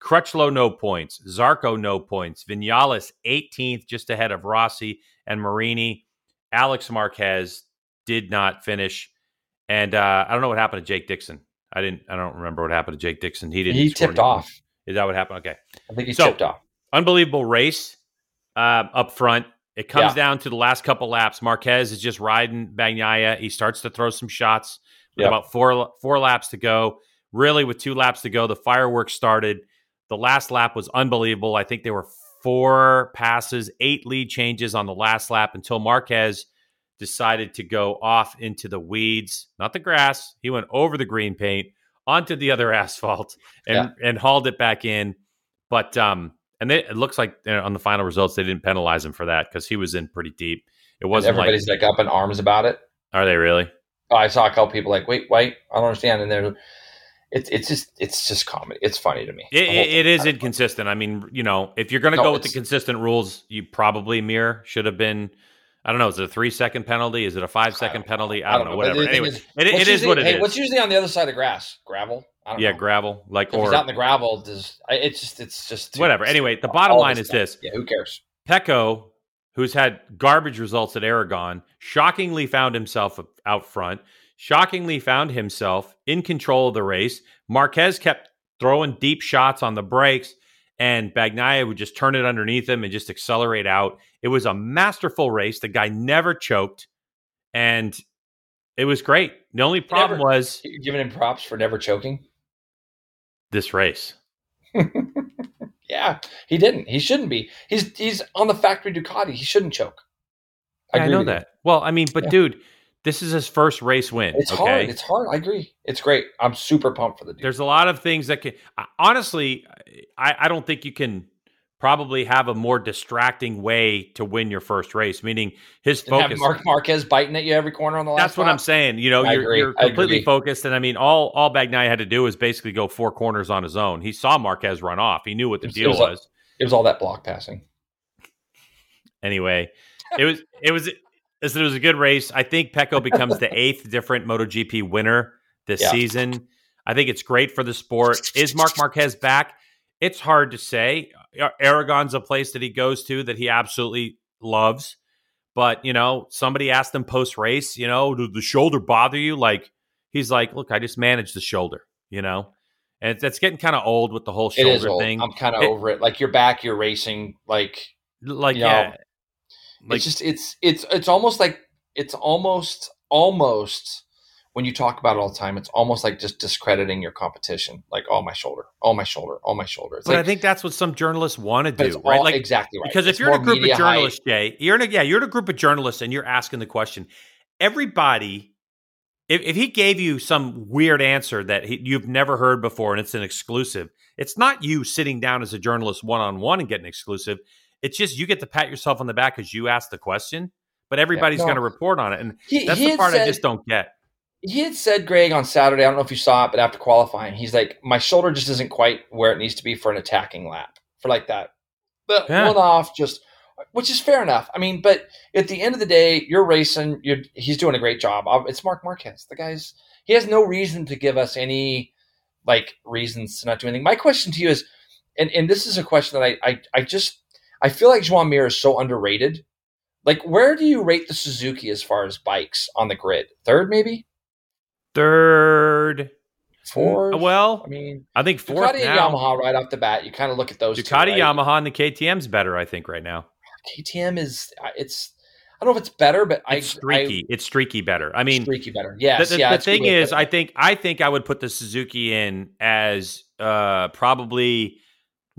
Crutchlow, no points. Zarco, no points. Vinales, 18th, just ahead of Rossi and Marini. Alex Marquez did not finish. And uh, I don't know what happened to Jake Dixon. I didn't. I don't remember what happened to Jake Dixon. He didn't. He tipped off. Is that what happened? Okay. I think he so, tipped off. Unbelievable race uh, up front. It comes yeah. down to the last couple laps. Marquez is just riding Bagnaia. He starts to throw some shots with yep. about four four laps to go. Really, with two laps to go, the fireworks started. The last lap was unbelievable. I think there were four passes, eight lead changes on the last lap until Marquez decided to go off into the weeds, not the grass. He went over the green paint onto the other asphalt and yeah. and hauled it back in. But um, and they, it looks like you know, on the final results they didn't penalize him for that because he was in pretty deep. It wasn't and everybody's like, like up in arms about it. Are they really? Oh, I saw a couple people like, wait, wait, I don't understand, and they're it's it's just it's just comedy. It's funny to me. it, it is inconsistent. Funny. I mean, you know, if you're going to no, go with the consistent rules, you probably Mir should have been I don't know. Is it a three second penalty? Is it a five second penalty? I don't, I don't know. know. Whatever. Anyway, is, it, it is what it hey, is. What's usually on the other side of the grass? Gravel. yeah, know. gravel. Like if or out in the gravel. Does it's just it's just whatever. Anyway, the bottom line is this. Yeah, who cares? Pecco, who's had garbage results at Aragon, shockingly found himself out front. Shockingly found himself in control of the race. Marquez kept throwing deep shots on the brakes and Bagnaia would just turn it underneath him and just accelerate out. It was a masterful race. The guy never choked, and it was great. The only problem never, was you're giving him props for never choking. This race. yeah, he didn't. He shouldn't be. He's he's on the factory Ducati. He shouldn't choke. I, I know that. You. Well, I mean, but yeah. dude, this is his first race win. It's okay? hard. It's hard. I agree. It's great. I'm super pumped for the dude. There's a lot of things that can. Honestly, I, I don't think you can probably have a more distracting way to win your first race. Meaning his and focus. Marc Marquez biting at you every corner on the last. That's what I'm saying. You know, I you're, you're completely focused, and I mean, all all Bagnaia had to do was basically go four corners on his own. He saw Marquez run off. He knew what the it deal was. was. It was all that block passing. Anyway, it was it was it was a good race. I think Pecco becomes the eighth different MotoGP winner this yeah. season. I think it's great for the sport. Is Marc Marquez back? It's hard to say. Aragon's a place that he goes to that he absolutely loves. But, you know, somebody asked him post race, you know, did the shoulder bother you? Like, he's like, look, I just managed the shoulder, you know? And it's getting kind of old with the whole shoulder thing. I'm kind of over it. Like, you're back, you're racing. Like, like, yeah. Know, like, it's just it's it's it's almost like it's almost almost when you talk about it all the time, it's almost like just discrediting your competition. Like, oh my shoulder, oh my shoulder, oh my shoulder. It's but like, I think that's what some journalists want to do, right? All, like exactly right. Because if you're in a group of journalists, Jay, you're in a yeah, you're in a group of journalists and you're asking the question. Everybody, if, if he gave you some weird answer that he, you've never heard before and it's an exclusive, it's not you sitting down as a journalist one on one and getting exclusive. It's just you get to pat yourself on the back because you asked the question, but everybody's yeah, no. going to report on it, and he, that's he the part said, I just don't get. He had said, Greg, on Saturday. I don't know if you saw it, but after qualifying, he's like, "My shoulder just isn't quite where it needs to be for an attacking lap for like that, but yeah. one off just." Which is fair enough. I mean, but at the end of the day, you're racing. You're, he's doing a great job. It's Marc Marquez. The guy's he has no reason to give us any like reasons to not do anything. My question to you is, and, and this is a question that I, I, I just I feel like Joan Mir is so underrated. Like, where do you rate the Suzuki as far as bikes on the grid? Third, maybe. Third. Fourth. Well, I mean, I think fourth Ducati now. and Yamaha right off the bat. You kind of look at those. Ducati, two, right? Yamaha, and the KTM's better. I think right now. KTM is uh, it's. I don't know if it's better, but it's I, streaky. I, it's streaky better. I mean, streaky better. Yes. The, the, yeah, the thing is, I think I think I would put the Suzuki in as uh, probably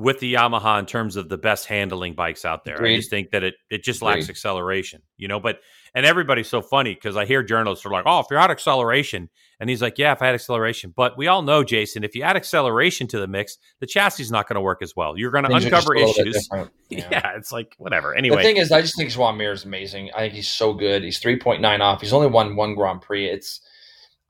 with the Yamaha in terms of the best handling bikes out there. Agreed. I just think that it it just Agreed. lacks acceleration, you know. But and everybody's so funny because I hear journalists are like, "Oh, if you're had acceleration," and he's like, "Yeah, if I had acceleration." But we all know, Jason, if you add acceleration to the mix, the chassis is not going to work as well. You're going to uncover issues. Yeah. yeah. it's like whatever. Anyway, the thing is, I just think Joan Mir is amazing. I think he's so good. He's three point nine off. He's only won one Grand Prix. It's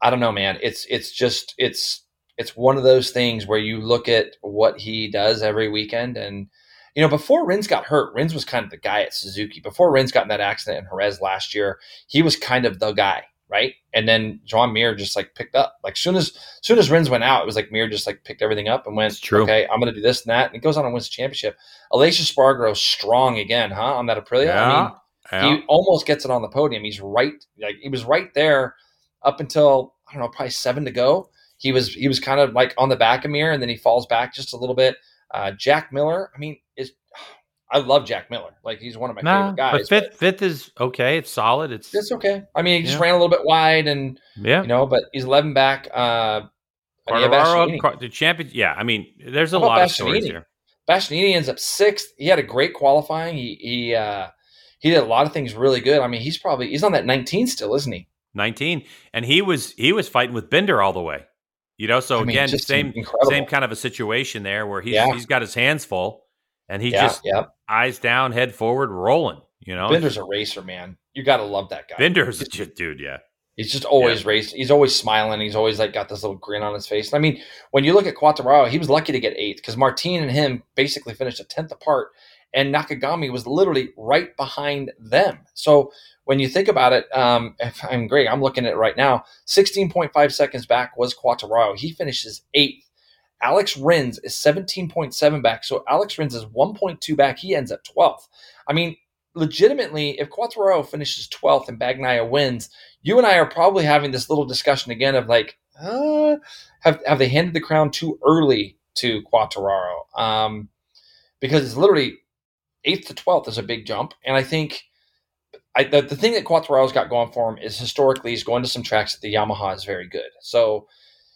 I don't know, man. It's it's just it's it's one of those things where you look at what he does every weekend and you know before Rins got hurt Rins was kind of the guy at Suzuki. Before Rins got in that accident in Jerez last year he was kind of the guy right? And then Joan Mir just like picked up. Like soon as soon as Rins went out it was like Mir just like picked everything up and went True. okay I'm gonna do this and that and he goes on and wins the championship. Aleix Espargaro strong again huh on that Aprilia? Yeah, I mean yeah. he almost gets it on the podium. He's right like he was right there up until I don't know probably seven to go he was he was kind of like on the back of Mir, and then he falls back just a little bit. Uh, Jack Miller, I mean, is I love Jack Miller. Like he's one of my nah, favorite guys. But fifth, but fifth is okay. It's solid. It's it's okay. I mean, he just yeah. ran a little bit wide, and yeah, you know, but he's eleven back. Uh, the champion. Yeah, I mean, there's a lot of stories here. Bastianini ends up sixth. He had a great qualifying. He he uh, he did a lot of things really good. I mean, he's probably he's on that 19 still, isn't he? 19, and he was he was fighting with Binder all the way. You know, so I mean, again, same incredible. same kind of a situation there where he's yeah. he's got his hands full and he yeah, just yeah. eyes down, head forward, rolling. You know, Binder's a racer, man. You got to love that guy. Binder's a dude, yeah. He's just always yeah. raced. He's always smiling. He's always like got this little grin on his face. I mean, when you look at Quartararo, he was lucky to get eighth because Martin and him basically finished a tenth apart, and Nakagami was literally right behind them. So when you think about it, um, I'm great, I'm looking at it right now. 16.5 seconds back was Quartararo. He finishes eighth. Alex Rins is 17.7 back. So Alex Rins is 1.2 back. He ends up 12th. I mean, legitimately, if Quartararo finishes 12th and Bagnaia wins, you and I are probably having this little discussion again of like, uh, have, have they handed the crown too early to Quartararo? Um, because it's literally eighth to twelfth is a big jump, and I think I, the, the thing that Quartararo's got going for him is historically he's going to some tracks that the Yamaha is very good. So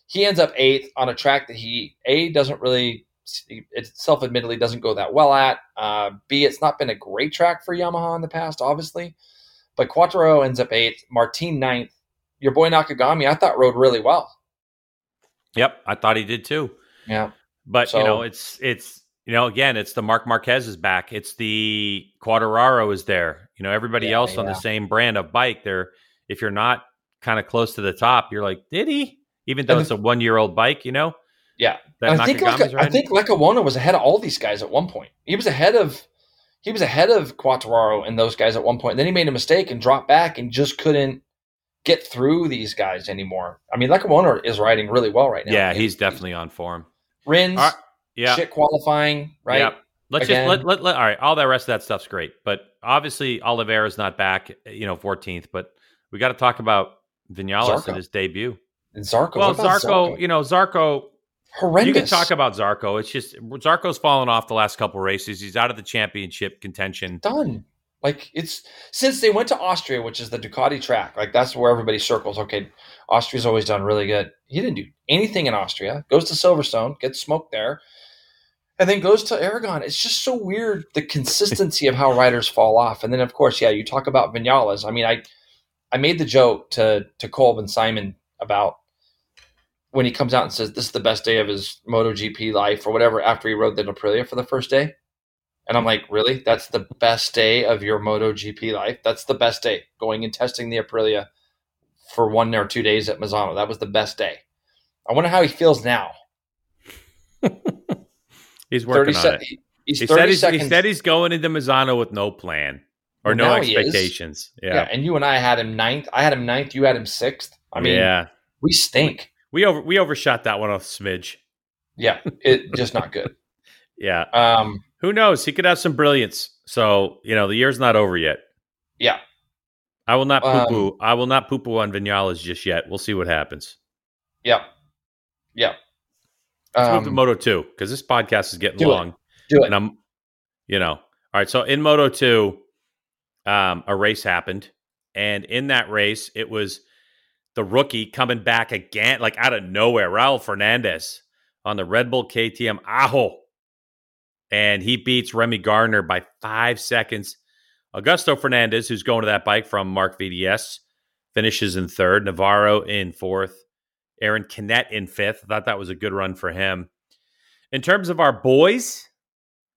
he ends up eighth on a track that he a doesn't really it self admittedly doesn't go that well at. Uh, B it's not been a great track for Yamaha in the past, obviously, but Quartararo ends up eighth, Martin ninth. Your boy Nakagami, I thought rode really well. Yep, I thought he did too. Yeah, but so, you know it's it's you know again it's the Marc Marquez is back. It's the Quartararo is there. You know everybody yeah, else yeah. on the same brand of bike. There, if you're not kind of close to the top, you're like, did he? Even though and it's a one year old bike, you know. Yeah, I think like I think Lecuona was ahead of all these guys at one point. He was ahead of he was ahead of Quartararo and those guys at one point. Then he made a mistake and dropped back and just couldn't get through these guys anymore. I mean, Lecuona is riding really well right now. Yeah, he's definitely on form. Rins, right, yeah, shit qualifying, right? Yeah. Let's Again. just let, let, let all right. All that rest of that stuff's great, but obviously Oliveira's not back. You know, 14th, but we got to talk about Vinales Zarco. and his debut. And Zarco. Well, Zarco, Zarco, you know, Zarco horrendous. You can talk about Zarco. It's just Zarco's fallen off the last couple races. He's out of the championship contention. Done. Like it's since they went to Austria, which is the Ducati track. Like that's where everybody circles. Okay, Austria's always done really good. He didn't do anything in Austria. Goes to Silverstone, gets smoked there, and then goes to Aragon. It's just so weird the consistency of how riders fall off. And then of course, yeah, you talk about Vinales. I mean, I I made the joke to to Kolb and Simon about when he comes out and says this is the best day of his MotoGP life or whatever after he rode the Aprilia for the first day. And I'm like, really? That's the best day of your MotoGP life? That's the best day going and testing the Aprilia for one or two days at Misano. That was the best day. I wonder how he feels now. he's working on it. He's he, said he's, he said he's going into Misano with no plan or well, no expectations. Yeah. yeah. And you and I had him ninth. I had him ninth. You had him sixth. I mean, yeah. we stink. We over we overshot that one a smidge. Yeah, it just not good. yeah. Um, Who knows? He could have some brilliance. So you know, the year's not over yet. Yeah. I will not poo poo. Um, I will not poo poo on Vinales just yet. We'll see what happens. Yeah. Yep. Let's um, move to um, Moto two because this podcast is getting do long. It. Do it. And I'm, you know, all right. So in Moto two, um, a race happened, and in that race, it was the rookie coming back again, like out of nowhere, Raul Fernandez on the Red Bull KTM Ajo. And he beats Remy Gardner by five seconds. Augusto Fernandez, who's going to that bike from Marc VDS, finishes in third. Navarro in fourth. Aron Canet in fifth. I thought that was a good run for him. In terms of our boys,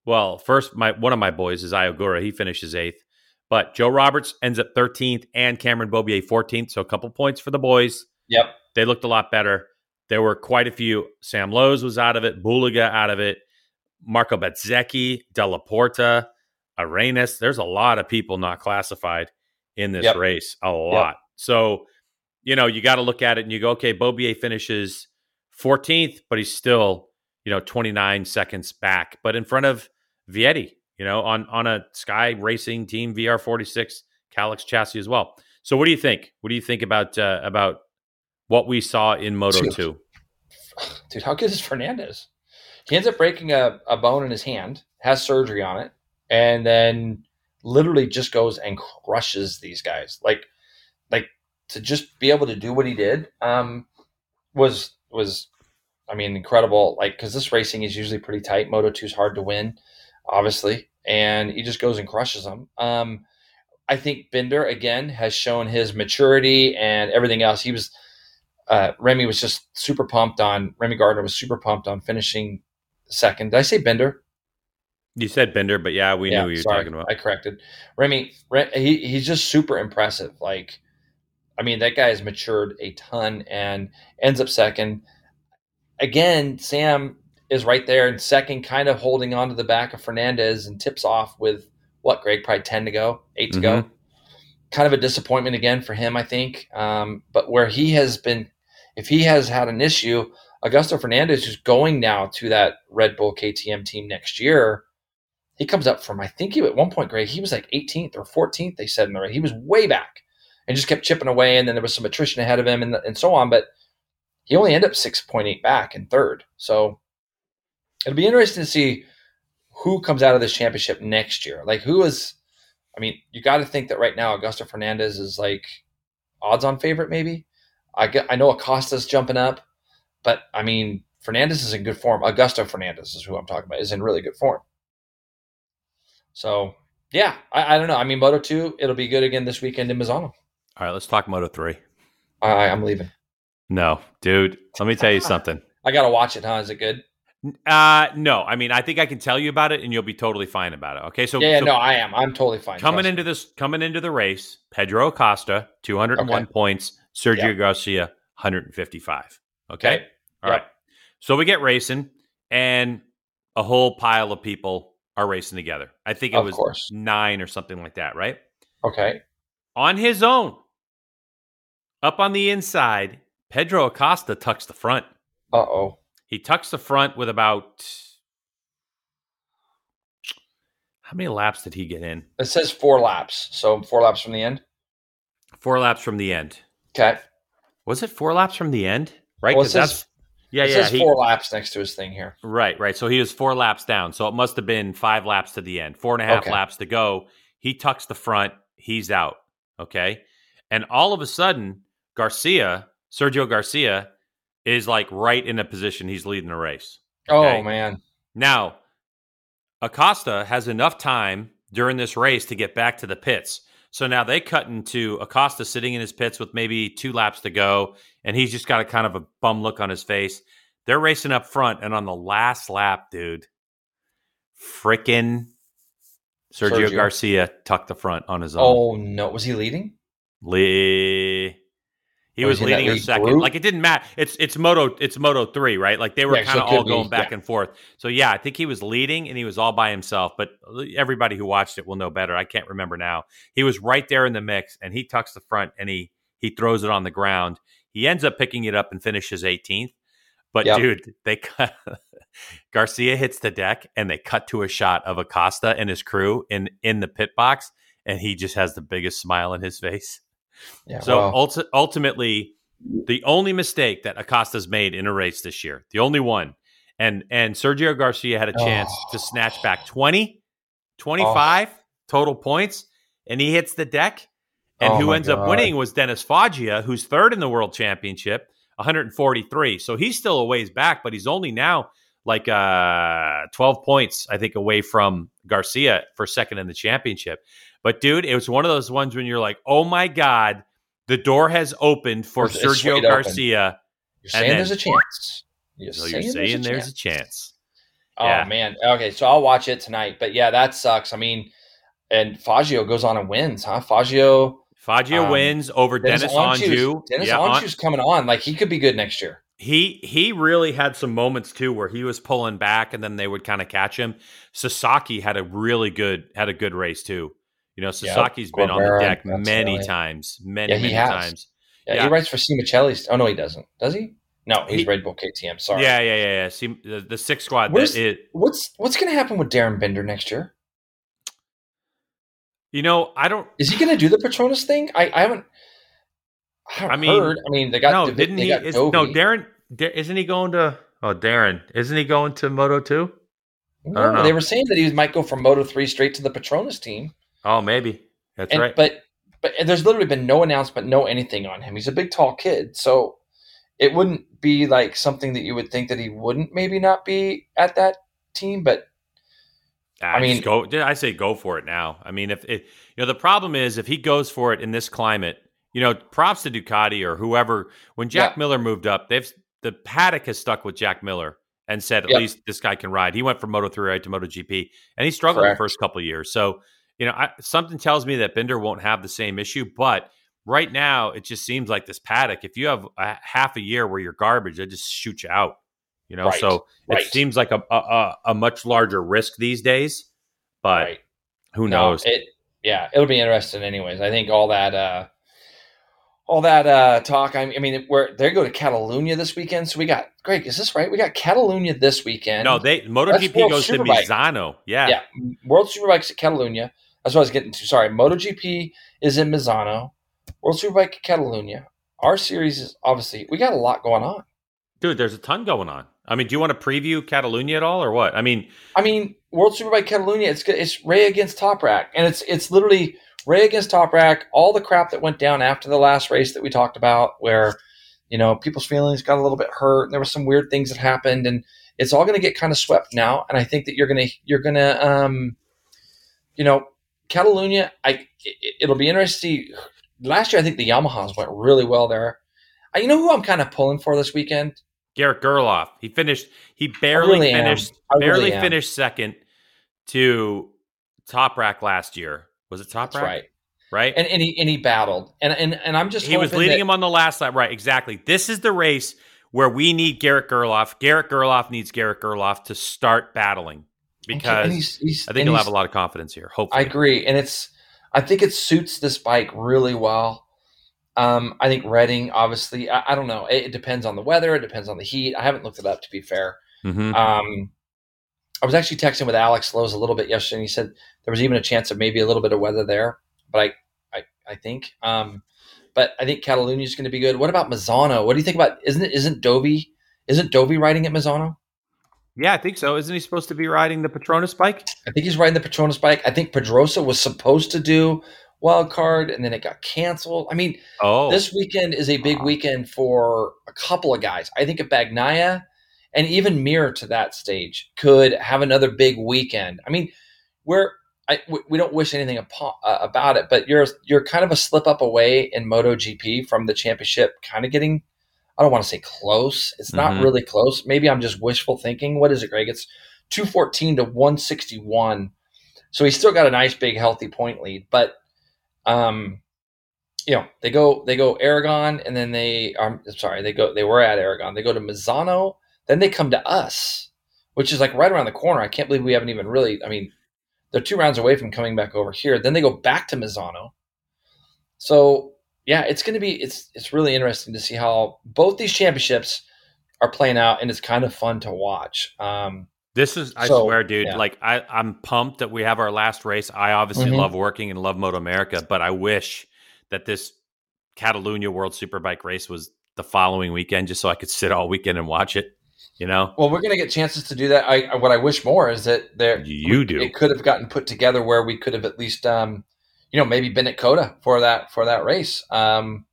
well, first, my one of my boys is Ai Ogura. He finishes eighth. But Joe Roberts ends up 13th and Cameron Beaubier 14th. So a couple points for the boys. Yep. They looked a lot better. There were quite a few. Sam Lowes was out of it, Bulega out of it, Marco Bezzecchi, Dalla Porta, Arenas. There's a lot of people not classified in this yep. race. A lot. Yep. So, you know, you got to look at it and you go, okay, Beaubier finishes 14th, but he's still, you know, 29 seconds back, but in front of Vietti, you know, on on a Sky Racing Team VR46 Kalex chassis as well. So, what do you think? What do you think about uh, about what we saw in Moto dude, Two? Dude, how good is Fernandez? He ends up breaking a, a bone in his hand, has surgery on it, and then literally just goes and crushes these guys. Like, like to just be able to do what he did um, was was, I mean, incredible. Like, because this racing is usually pretty tight. Moto Two is hard to win obviously, and he just goes and crushes them. Um, I think Binder again has shown his maturity and everything else. He was uh, Remy was just super pumped on Remy Gardner was super pumped on finishing second. Did I say Binder? You said Binder, but yeah, we yeah, knew you were sorry, talking about. I corrected Remy. He, he's just super impressive. Like, I mean, that guy has matured a ton and ends up second. Again, Sam is right there in second, kind of holding on to the back of Fernandez and tips off with what, Greg? Probably 10 to go, 8 to mm-hmm. go. Kind of a disappointment again for him, I think. Um, but where he has been, if he has had an issue, Augusto Fernandez is going now to that Red Bull KTM team next year. He comes up from, I think he at one point, Greg, he was like 18th or 14th, they said in the race. He was way back and just kept chipping away. And then there was some attrition ahead of him and, and so on. But he only ended up 6.8 back in third. So it'll be interesting to see who comes out of this championship next year. Like who is? I mean, you got to think that right now Augusto Fernandez is like odds-on favorite, maybe. I get, I know Acosta's jumping up, but I mean Fernandez is in good form. Augusto Fernandez is who I'm talking about. Is in really good form. So yeah, I, I don't know. I mean, Moto two, it'll be good again this weekend in Misano. All right, let's talk Moto three. I, I'm leaving. No, dude. Let me tell you something. I gotta watch it. Huh? Is it good? Uh no. I mean, I think I can tell you about it, and you'll be totally fine about it. Okay, so Yeah, so no, I am. I'm totally fine. coming into this, coming into the race, Pedro Acosta, two hundred and one Okay. points. Sergio Yep. Garcia, one hundred and fifty-five. me. Okay, all right. Yep. So we get racing, and a whole pile of people are racing together. I think it Of was course. nine or something like that, right? Okay. On his own, up on the inside, Pedro Acosta tucks the front. Uh oh. He tucks the front with about how many laps did he get in? It says four laps. So four laps from the end. Four laps from the end. Okay. Was it four laps from the end? Right? Well, it says- that's yeah, it yeah. says he- four laps next to his thing here. right, right. So he was four laps down. So it must have been five laps to the end. Four and a half Okay. laps to go. He tucks the front. He's out. Okay. And all of a sudden, Garcia, Sergio Garcia, is like right in a position he's leading the race. Oh, okay. Oh man. Now, Acosta has enough time during this race to get back to the pits. So now they cut into Acosta sitting in his pits with maybe two laps to go, and he's just got a kind of a bum look on his face. They're racing up front, and on the last lap, dude, frickin' Sergio, Sergio. Garcia tucked the front on his own. Oh no. Was he leading? Lee. He was leading or second. group? Like it didn't matter. It's it's Moto it's Moto three, right? Like they were Yeah, kind of could all be, going back yeah. and forth. So yeah, I think he was leading and he was all by himself. But everybody who watched it will know better. I can't remember now. He was right there in the mix, and he tucks the front and he he throws it on the ground. He ends up picking it up and finishes 18th. But Yep. dude, they cut Garcia hits the deck and they cut to a shot of Acosta and his crew in in the pit box, and he just has the biggest smile on his face. Yeah. So ulti- ultimately, the only mistake that Acosta's made in a race this year, the only one, and and Sergio Garcia had a chance Oh. to snatch back 20, 25 total points, and he hits the deck. And Oh who ends up winning was Dennis Foggia, who's third in the world championship, 143. So he's still a ways back, but he's only now like uh 12 points, I think, away from Garcia for second in the championship. But dude, it was one of those ones when you're like, oh my God, the door has opened for It's- Sergio straight open. Garcia. you're saying then- there's a chance. You're So you're saying there's a chance. Oh Yeah. man. Okay, so I'll watch it tonight. But yeah, that sucks. I mean, and Foggia goes on and wins, huh? Foggia, Foggia Um, wins over Dennis. Dennis Yeah, An- Anjou's coming on. Like he could be good next year. he he really had some moments too where he was pulling back and then they would kind of catch him. Sasaki had a really good had a good race too. You know, Sasaki's been on the deck many times, many Yeah, many has. times. Yeah, Yeah. he writes for Simoncelli's. Oh no, he doesn't. Does he? No, he's He- Red Bull KTM. Sorry. Yeah, yeah, yeah, yeah. See, the, the six squad. Where's- That it, What's what's going to happen with Darryn Binder next year? you know, I don't. Is he going to do the Petronas thing? I, I haven't. I haven't I mean, heard. I mean, they got no, didn't they he? Is, no, Darryn. Da- isn't he going to? Oh, Darryn, isn't he going to Moto two? No, they were saying that he might go from Moto three straight to the Petronas team. Oh, maybe that's And- right. But but there's literally been no announcement, no anything on him. He's a big, tall kid, so it wouldn't be like something that you would think that he wouldn't maybe not be at that team. But I mean- mean, go. I say go for it now. I mean, if it, you know, the problem is if he goes for it in this climate, you know, props to Ducati or whoever. When Jack Yeah. Miller moved up, they've the paddock has stuck with Jack Miller and said at Yeah. least this guy can ride. He went from Moto three right to Moto GP, and he struggled Correct. the first couple of years. So you know, I, something tells me that Binder won't have the same issue, but. Right now, it just seems like this paddock. If you have a half a year where you're garbage, they just shoot you out. You know, Right, so right. it seems like a, a a- much larger risk these days. But right, who no, knows? it yeah, it'll be interesting. Anyways, I think all that uh all that uh talk. I, I mean, we're they go to Catalunya this weekend, so we got Greg. Is this right? We got Catalunya this weekend. no, they MotoGP goes to Misano. Yeah. yeah, World Superbike's at Catalunya. That's what I was getting to. Sorry, MotoGP is in Misano. World Superbike at Catalunya. Our series is obviously we got a lot going on. dude, there's a ton going on. I mean, do you want to preview Catalunya at all, or what? I mean, I mean, World Superbike Catalunya. It's it's Rea against Toprak, and it's it's literally Rea against Toprak. All the crap that went down after the last race that we talked about, where you know people's feelings got a little bit hurt, and there were some weird things that happened, and it's all going to get kind of swept now. And I think that you're gonna you're gonna um, you know, Catalunya. I it, will be interesting. To see. Last year, I think the Yamahas went really well there. I, you know who I'm kind of pulling for this weekend? Garrett Gerloff. He finished. He barely really finished. Barely really finished second to Toprak last year. Was it Toprak? right. Right. And, and he and he battled. And and and I'm just he was leading that- him on the last lap. Right. Exactly. This is the race where we need Garrett Gerloff. Garrett Gerloff needs Garrett Gerloff to start battling because he's, he's, I think he'll have a lot of confidence here. Hopefully, I agree, and it's I think it suits this bike really well. Um, I think Redding, obviously, I, I, don't know. It, it, depends on the weather. It depends on the heat. I haven't looked it up to be fair. Mm-hmm. Um, I was actually texting with Alex Lowes a little bit yesterday, and he said there was even a chance of maybe a little bit of weather there. But I, I, I think, um, but I think Catalunya is going to be good. What about Misano? What do you think about? Isn't it? Isn't Dovi? Isn't Dovi riding at Misano? Yeah, I think so. Isn't he supposed to be riding the Petronas bike? I think he's riding the Petronas bike. I think Pedrosa was supposed to do wild card and then it got canceled. I mean, oh. this weekend is a big weekend for a couple of guys. I think if Bagnaia and even Mir to that stage could have another big weekend. I mean, we're I, we don't wish anything uh, about it, but you're you're kind of a slip up away in MotoGP from the championship, kind of getting. I don't want to say close. It's not mm-hmm. really close. Maybe I'm just wishful thinking. What is it, Greg? It's 214 to 161. So he's still got a nice big healthy point lead, but um, you know, they go they go Aragon and then they are um, sorry, they go they were at Aragon. They go to Misano, then they come to us, which is like right around the corner. I can't believe we haven't even really I mean, they're two rounds away from coming back over here. Then they go back to Misano. So yeah, it's gonna be it's it's really interesting to see how both these championships are playing out and it's kind of fun to watch. Um, this is, I so, swear, dude. Yeah. Like, I, I'm pumped that we have our last race. I obviously mm-hmm. love working and love Moto America, but I wish that this Catalunya World Superbike race was the following weekend, just so I could sit all weekend and watch it. You know. Well, we're gonna get chances to do that. I what I wish more is that there you do. It could have gotten put together where we could have at least, um, you know, maybe been at COTA for that for that race, um,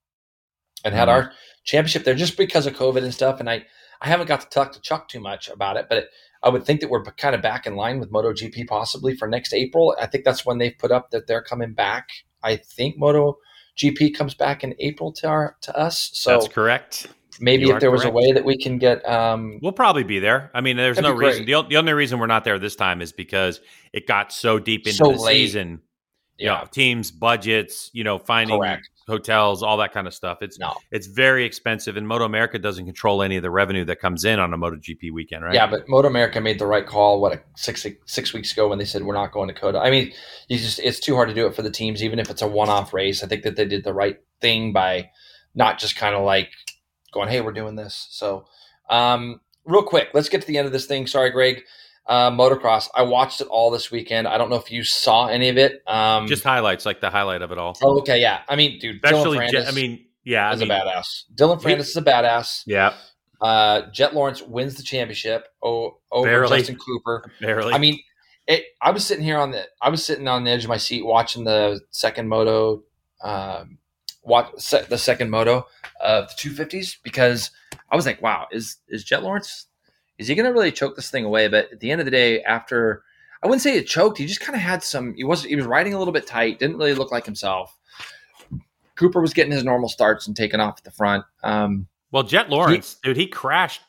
and had mm-hmm. our championship there just because of COVID and stuff. And I I haven't got to talk to Chuck too much about it, but. It, I would think that we're kind of back in line with MotoGP possibly for next April. I think that's when they've put up that they're coming back. I think MotoGP comes back in April to our to us. So that's correct. Maybe you if there was correct. a way that we can get, um, we'll probably be there. I mean, there's no reason. The, the, only reason we're not there this time is because it got so deep into so the late. season. Yeah, you know, teams, budgets, you know, finding Correct hotels, all that kind of stuff. It's no. it's very expensive, and Moto America doesn't control any of the revenue that comes in on a MotoGP weekend, right? Yeah, but Moto America made the right call. What six six weeks ago when they said we're not going to COTA. I mean, you just it's too hard to do it for the teams, even if it's a one off race. I think that they did the right thing by not just kind of like going, "Hey, we're doing this." So, um, real quick, let's get to the end of this thing. Sorry, Greg uh, motocross. I watched it all this weekend. I don't know if you saw any of it. Um, Just highlights, like the highlight of it all. Oh, okay, yeah. I mean, dude, especially, Jett, I mean, yeah, is I mean, a badass. Dylan Ferrandis is a badass. Yeah. Uh, Jett Lawrence wins the championship over Barely. Justin Cooper. Barely. I mean, it, I was sitting here on the, I was sitting on the edge of my seat watching the second moto, um, watch se- the second moto of the 250s because I was like, wow, is is Jett Lawrence is he going to really choke this thing away? But at the end of the day, after I wouldn't say it choked, he just kind of had some. He was he was riding a little bit tight, didn't really look like himself. Cooper was getting his normal starts and taking off at the front. Um, well, Jett Lawrence, he, dude, he crashed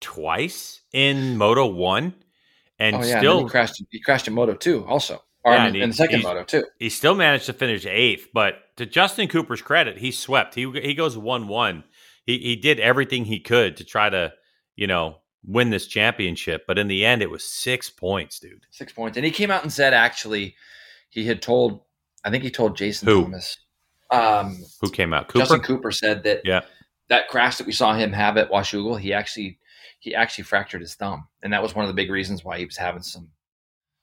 twice in Moto One, and oh, yeah, still and he crashed. He crashed in Moto Two also. Or yeah, in, he, in the second moto too. He still managed to finish eighth, but to Justin Cooper's credit, he swept. He he goes one one. He he did everything he could to try to you know win this championship. But in the end, it was six points, dude. Six points. And he came out and said, actually, he had told, I think he told Jason Who? Thomas. Um, Who came out? Cooper? Justin Cooper said that yeah. that crash that we saw him have at Washougal, he actually he actually fractured his thumb, and that was one of the big reasons why he was having some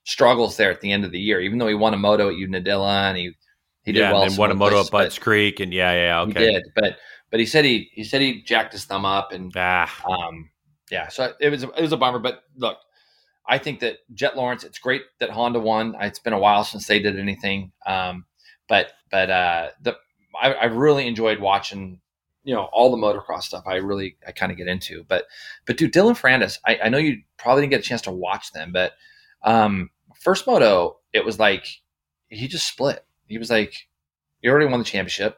struggles there at the end of the year. Even though he won a moto at Unadilla and he he did yeah, well, and won a moto at Budds Creek, and yeah, yeah, okay, he did. But but he said he he said he jacked his thumb up, and ah. um, yeah, so it was it was a bummer. But look, I think that Jett Lawrence. It's great that Honda won. It's been a while since they did anything. Um, but but uh, the I, I really enjoyed watching you know all the motocross stuff i really i kind of get into but but dude dylan ferrandis I, I know you probably didn't get a chance to watch them but um first moto it was like he just split he was like he already won the championship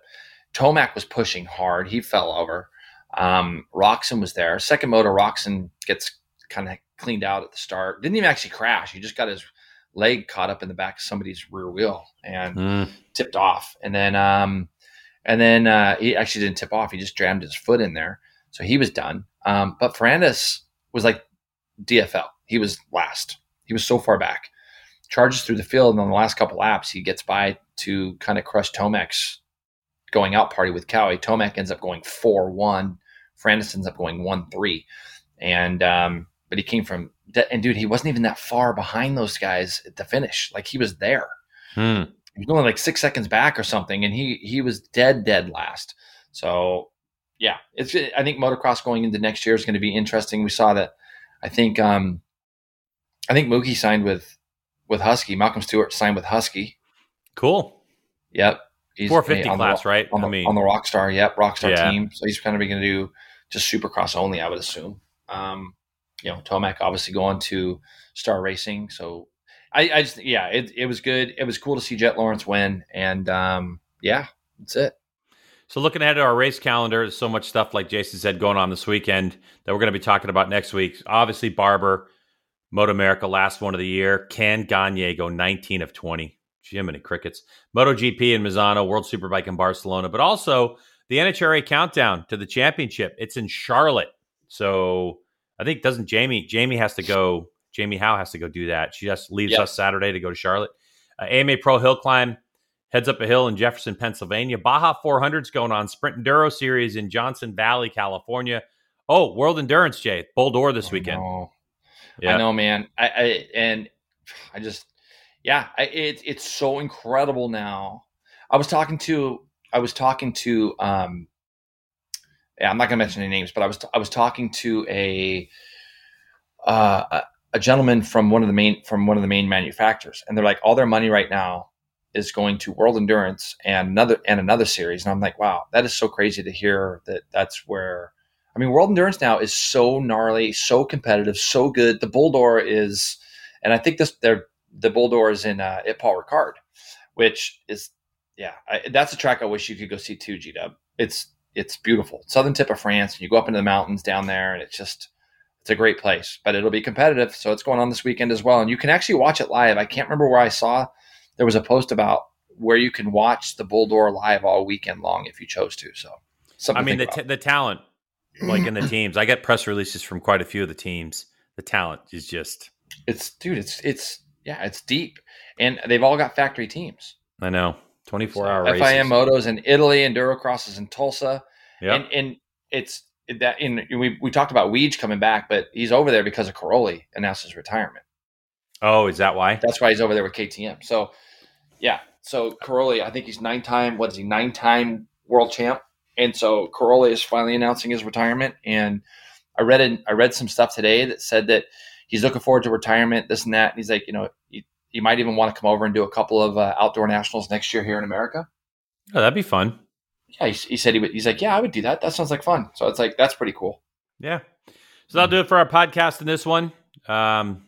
tomac was pushing hard he fell over um roczen was there second moto roczen gets kind of cleaned out at the start didn't even actually crash he just got his leg caught up in the back of somebody's rear wheel and Mm. tipped off. And then, um, and then uh, he actually didn't tip off. He just jammed his foot in there, so he was done. Um, but Ferrandis was like DFL. He was last. He was so far back. Charges through the field, and on the last couple laps, he gets by to kind of crush Tomac's going out party with Cowie. Tomac ends up going four one. Ferrandis ends up going one three, and um, but he came from and dude, he wasn't even that far behind those guys at the finish. Like he was there Hmm. he was only like six seconds back or something, and he he was dead dead last. So yeah, it's I think motocross going into next year is going to be interesting. We saw that. I think um, I think Mookie signed with with Husky. Malcolm Stewart signed with Husky. Cool. Yep, he's 450 on the- class, right? on the, I mean, on the Rockstar. Yep, Rockstar Yeah. team. So he's kind of going to do just Supercross only, I would assume. Um, you know, Tomac obviously going to Star Racing. So I, I just yeah, it it was good. It was cool to see Jet Lawrence win, and um, yeah, that's it. So looking ahead at our race calendar, there's so much stuff like Jason said going on this weekend that we're going to be talking about next week. Obviously, Barber, Moto America, last one of the year. Can Gagne go 19 of 20? Jiminy crickets. MotoGP in Misano, World Superbike in Barcelona, but also the NHRA countdown to the championship. It's in Charlotte. So I think doesn't Jamie Jamie has to go. Jamie Howe has to go do that. She just leaves Yep. us Saturday to go to Charlotte. Uh, AMA Pro Hill Climb heads up a hill in Jefferson, Pennsylvania. Baja 400's going on. Sprint Enduro Series in Johnson Valley, California. Oh, World Endurance, Jay. Bol d'Or this I weekend. know, Yeah. I know man. I, I and I just yeah, I, it, it's so incredible now. I was talking to I was talking to um yeah, I'm not gonna mention any names, but I was I was talking to a uh, a, gentleman from one of the main from one of the main manufacturers, and they're like, all their money right now is going to World Endurance and another and another series, and I'm like, wow, that is so crazy to hear that that's where. I mean, World Endurance now is so gnarly, so competitive, so good. The Bol d'Or is, and I think this they're the Bol d'Or is in uh, at Paul Ricard, which is yeah, I, that's a track I wish you could go see too. G Dub, it's it's beautiful, southern tip of France, and you go up into the mountains down there, and it's just it's a great place. But it'll be competitive, so it's going on this weekend as well, and you can actually watch it live. I can't remember where I saw there was a post about where you can watch the Bol d'Or live all weekend long if you chose to. So, something I mean, the, t- the talent, like in the teams, I get press releases from quite a few of the teams. The talent is just, it's dude, it's it's yeah, it's deep, and they've all got factory teams. I know, 24 So, hour races. FIM motos in Italy, enduro crosses in Tulsa, Yep. and and it's that in we we talked about Weege coming back, but he's over there because of Cairoli announced his retirement. oh, is that why? That's why he's over there with KTM. So yeah, so Cairoli, I think he's nine time. What is he? Nine time world champ. And so Cairoli is finally announcing his retirement. And I read it. I read some stuff today that said that he's looking forward to retirement. This and that. And he's like, you know, he, he might even want to come over and do a couple of uh, outdoor nationals next year here in America. Oh, that'd be fun. Yeah, he, he said he would. He's like, yeah, I would do that. That sounds like fun. So it's like that's pretty cool. Yeah. So that'll do it for our podcast in this one. Um,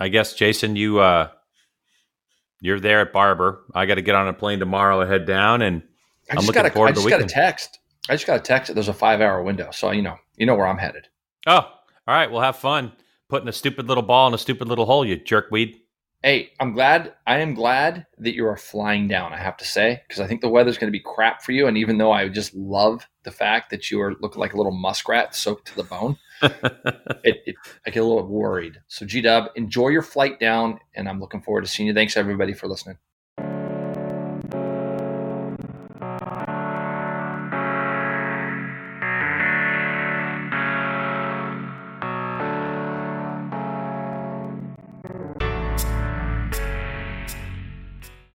I guess Jason, you uh, you're there at Barber. I got to get on a plane tomorrow head down, and I I'm just looking got a, forward I to just got a text. I just got a text. that There's a five hour window, so you know, you know where I'm headed. oh, all right, we'll have fun putting a stupid little ball in a stupid little hole. You jerkweed. Hey, I'm glad. I am glad that you are flying down. I have to say, because I think the weather's going to be crap for you. And even though I just love the fact that you are looking like a little muskrat soaked to the bone, it, it, I get a little worried. So, G Dub, enjoy your flight down, and I'm looking forward to seeing you. Thanks everybody for listening.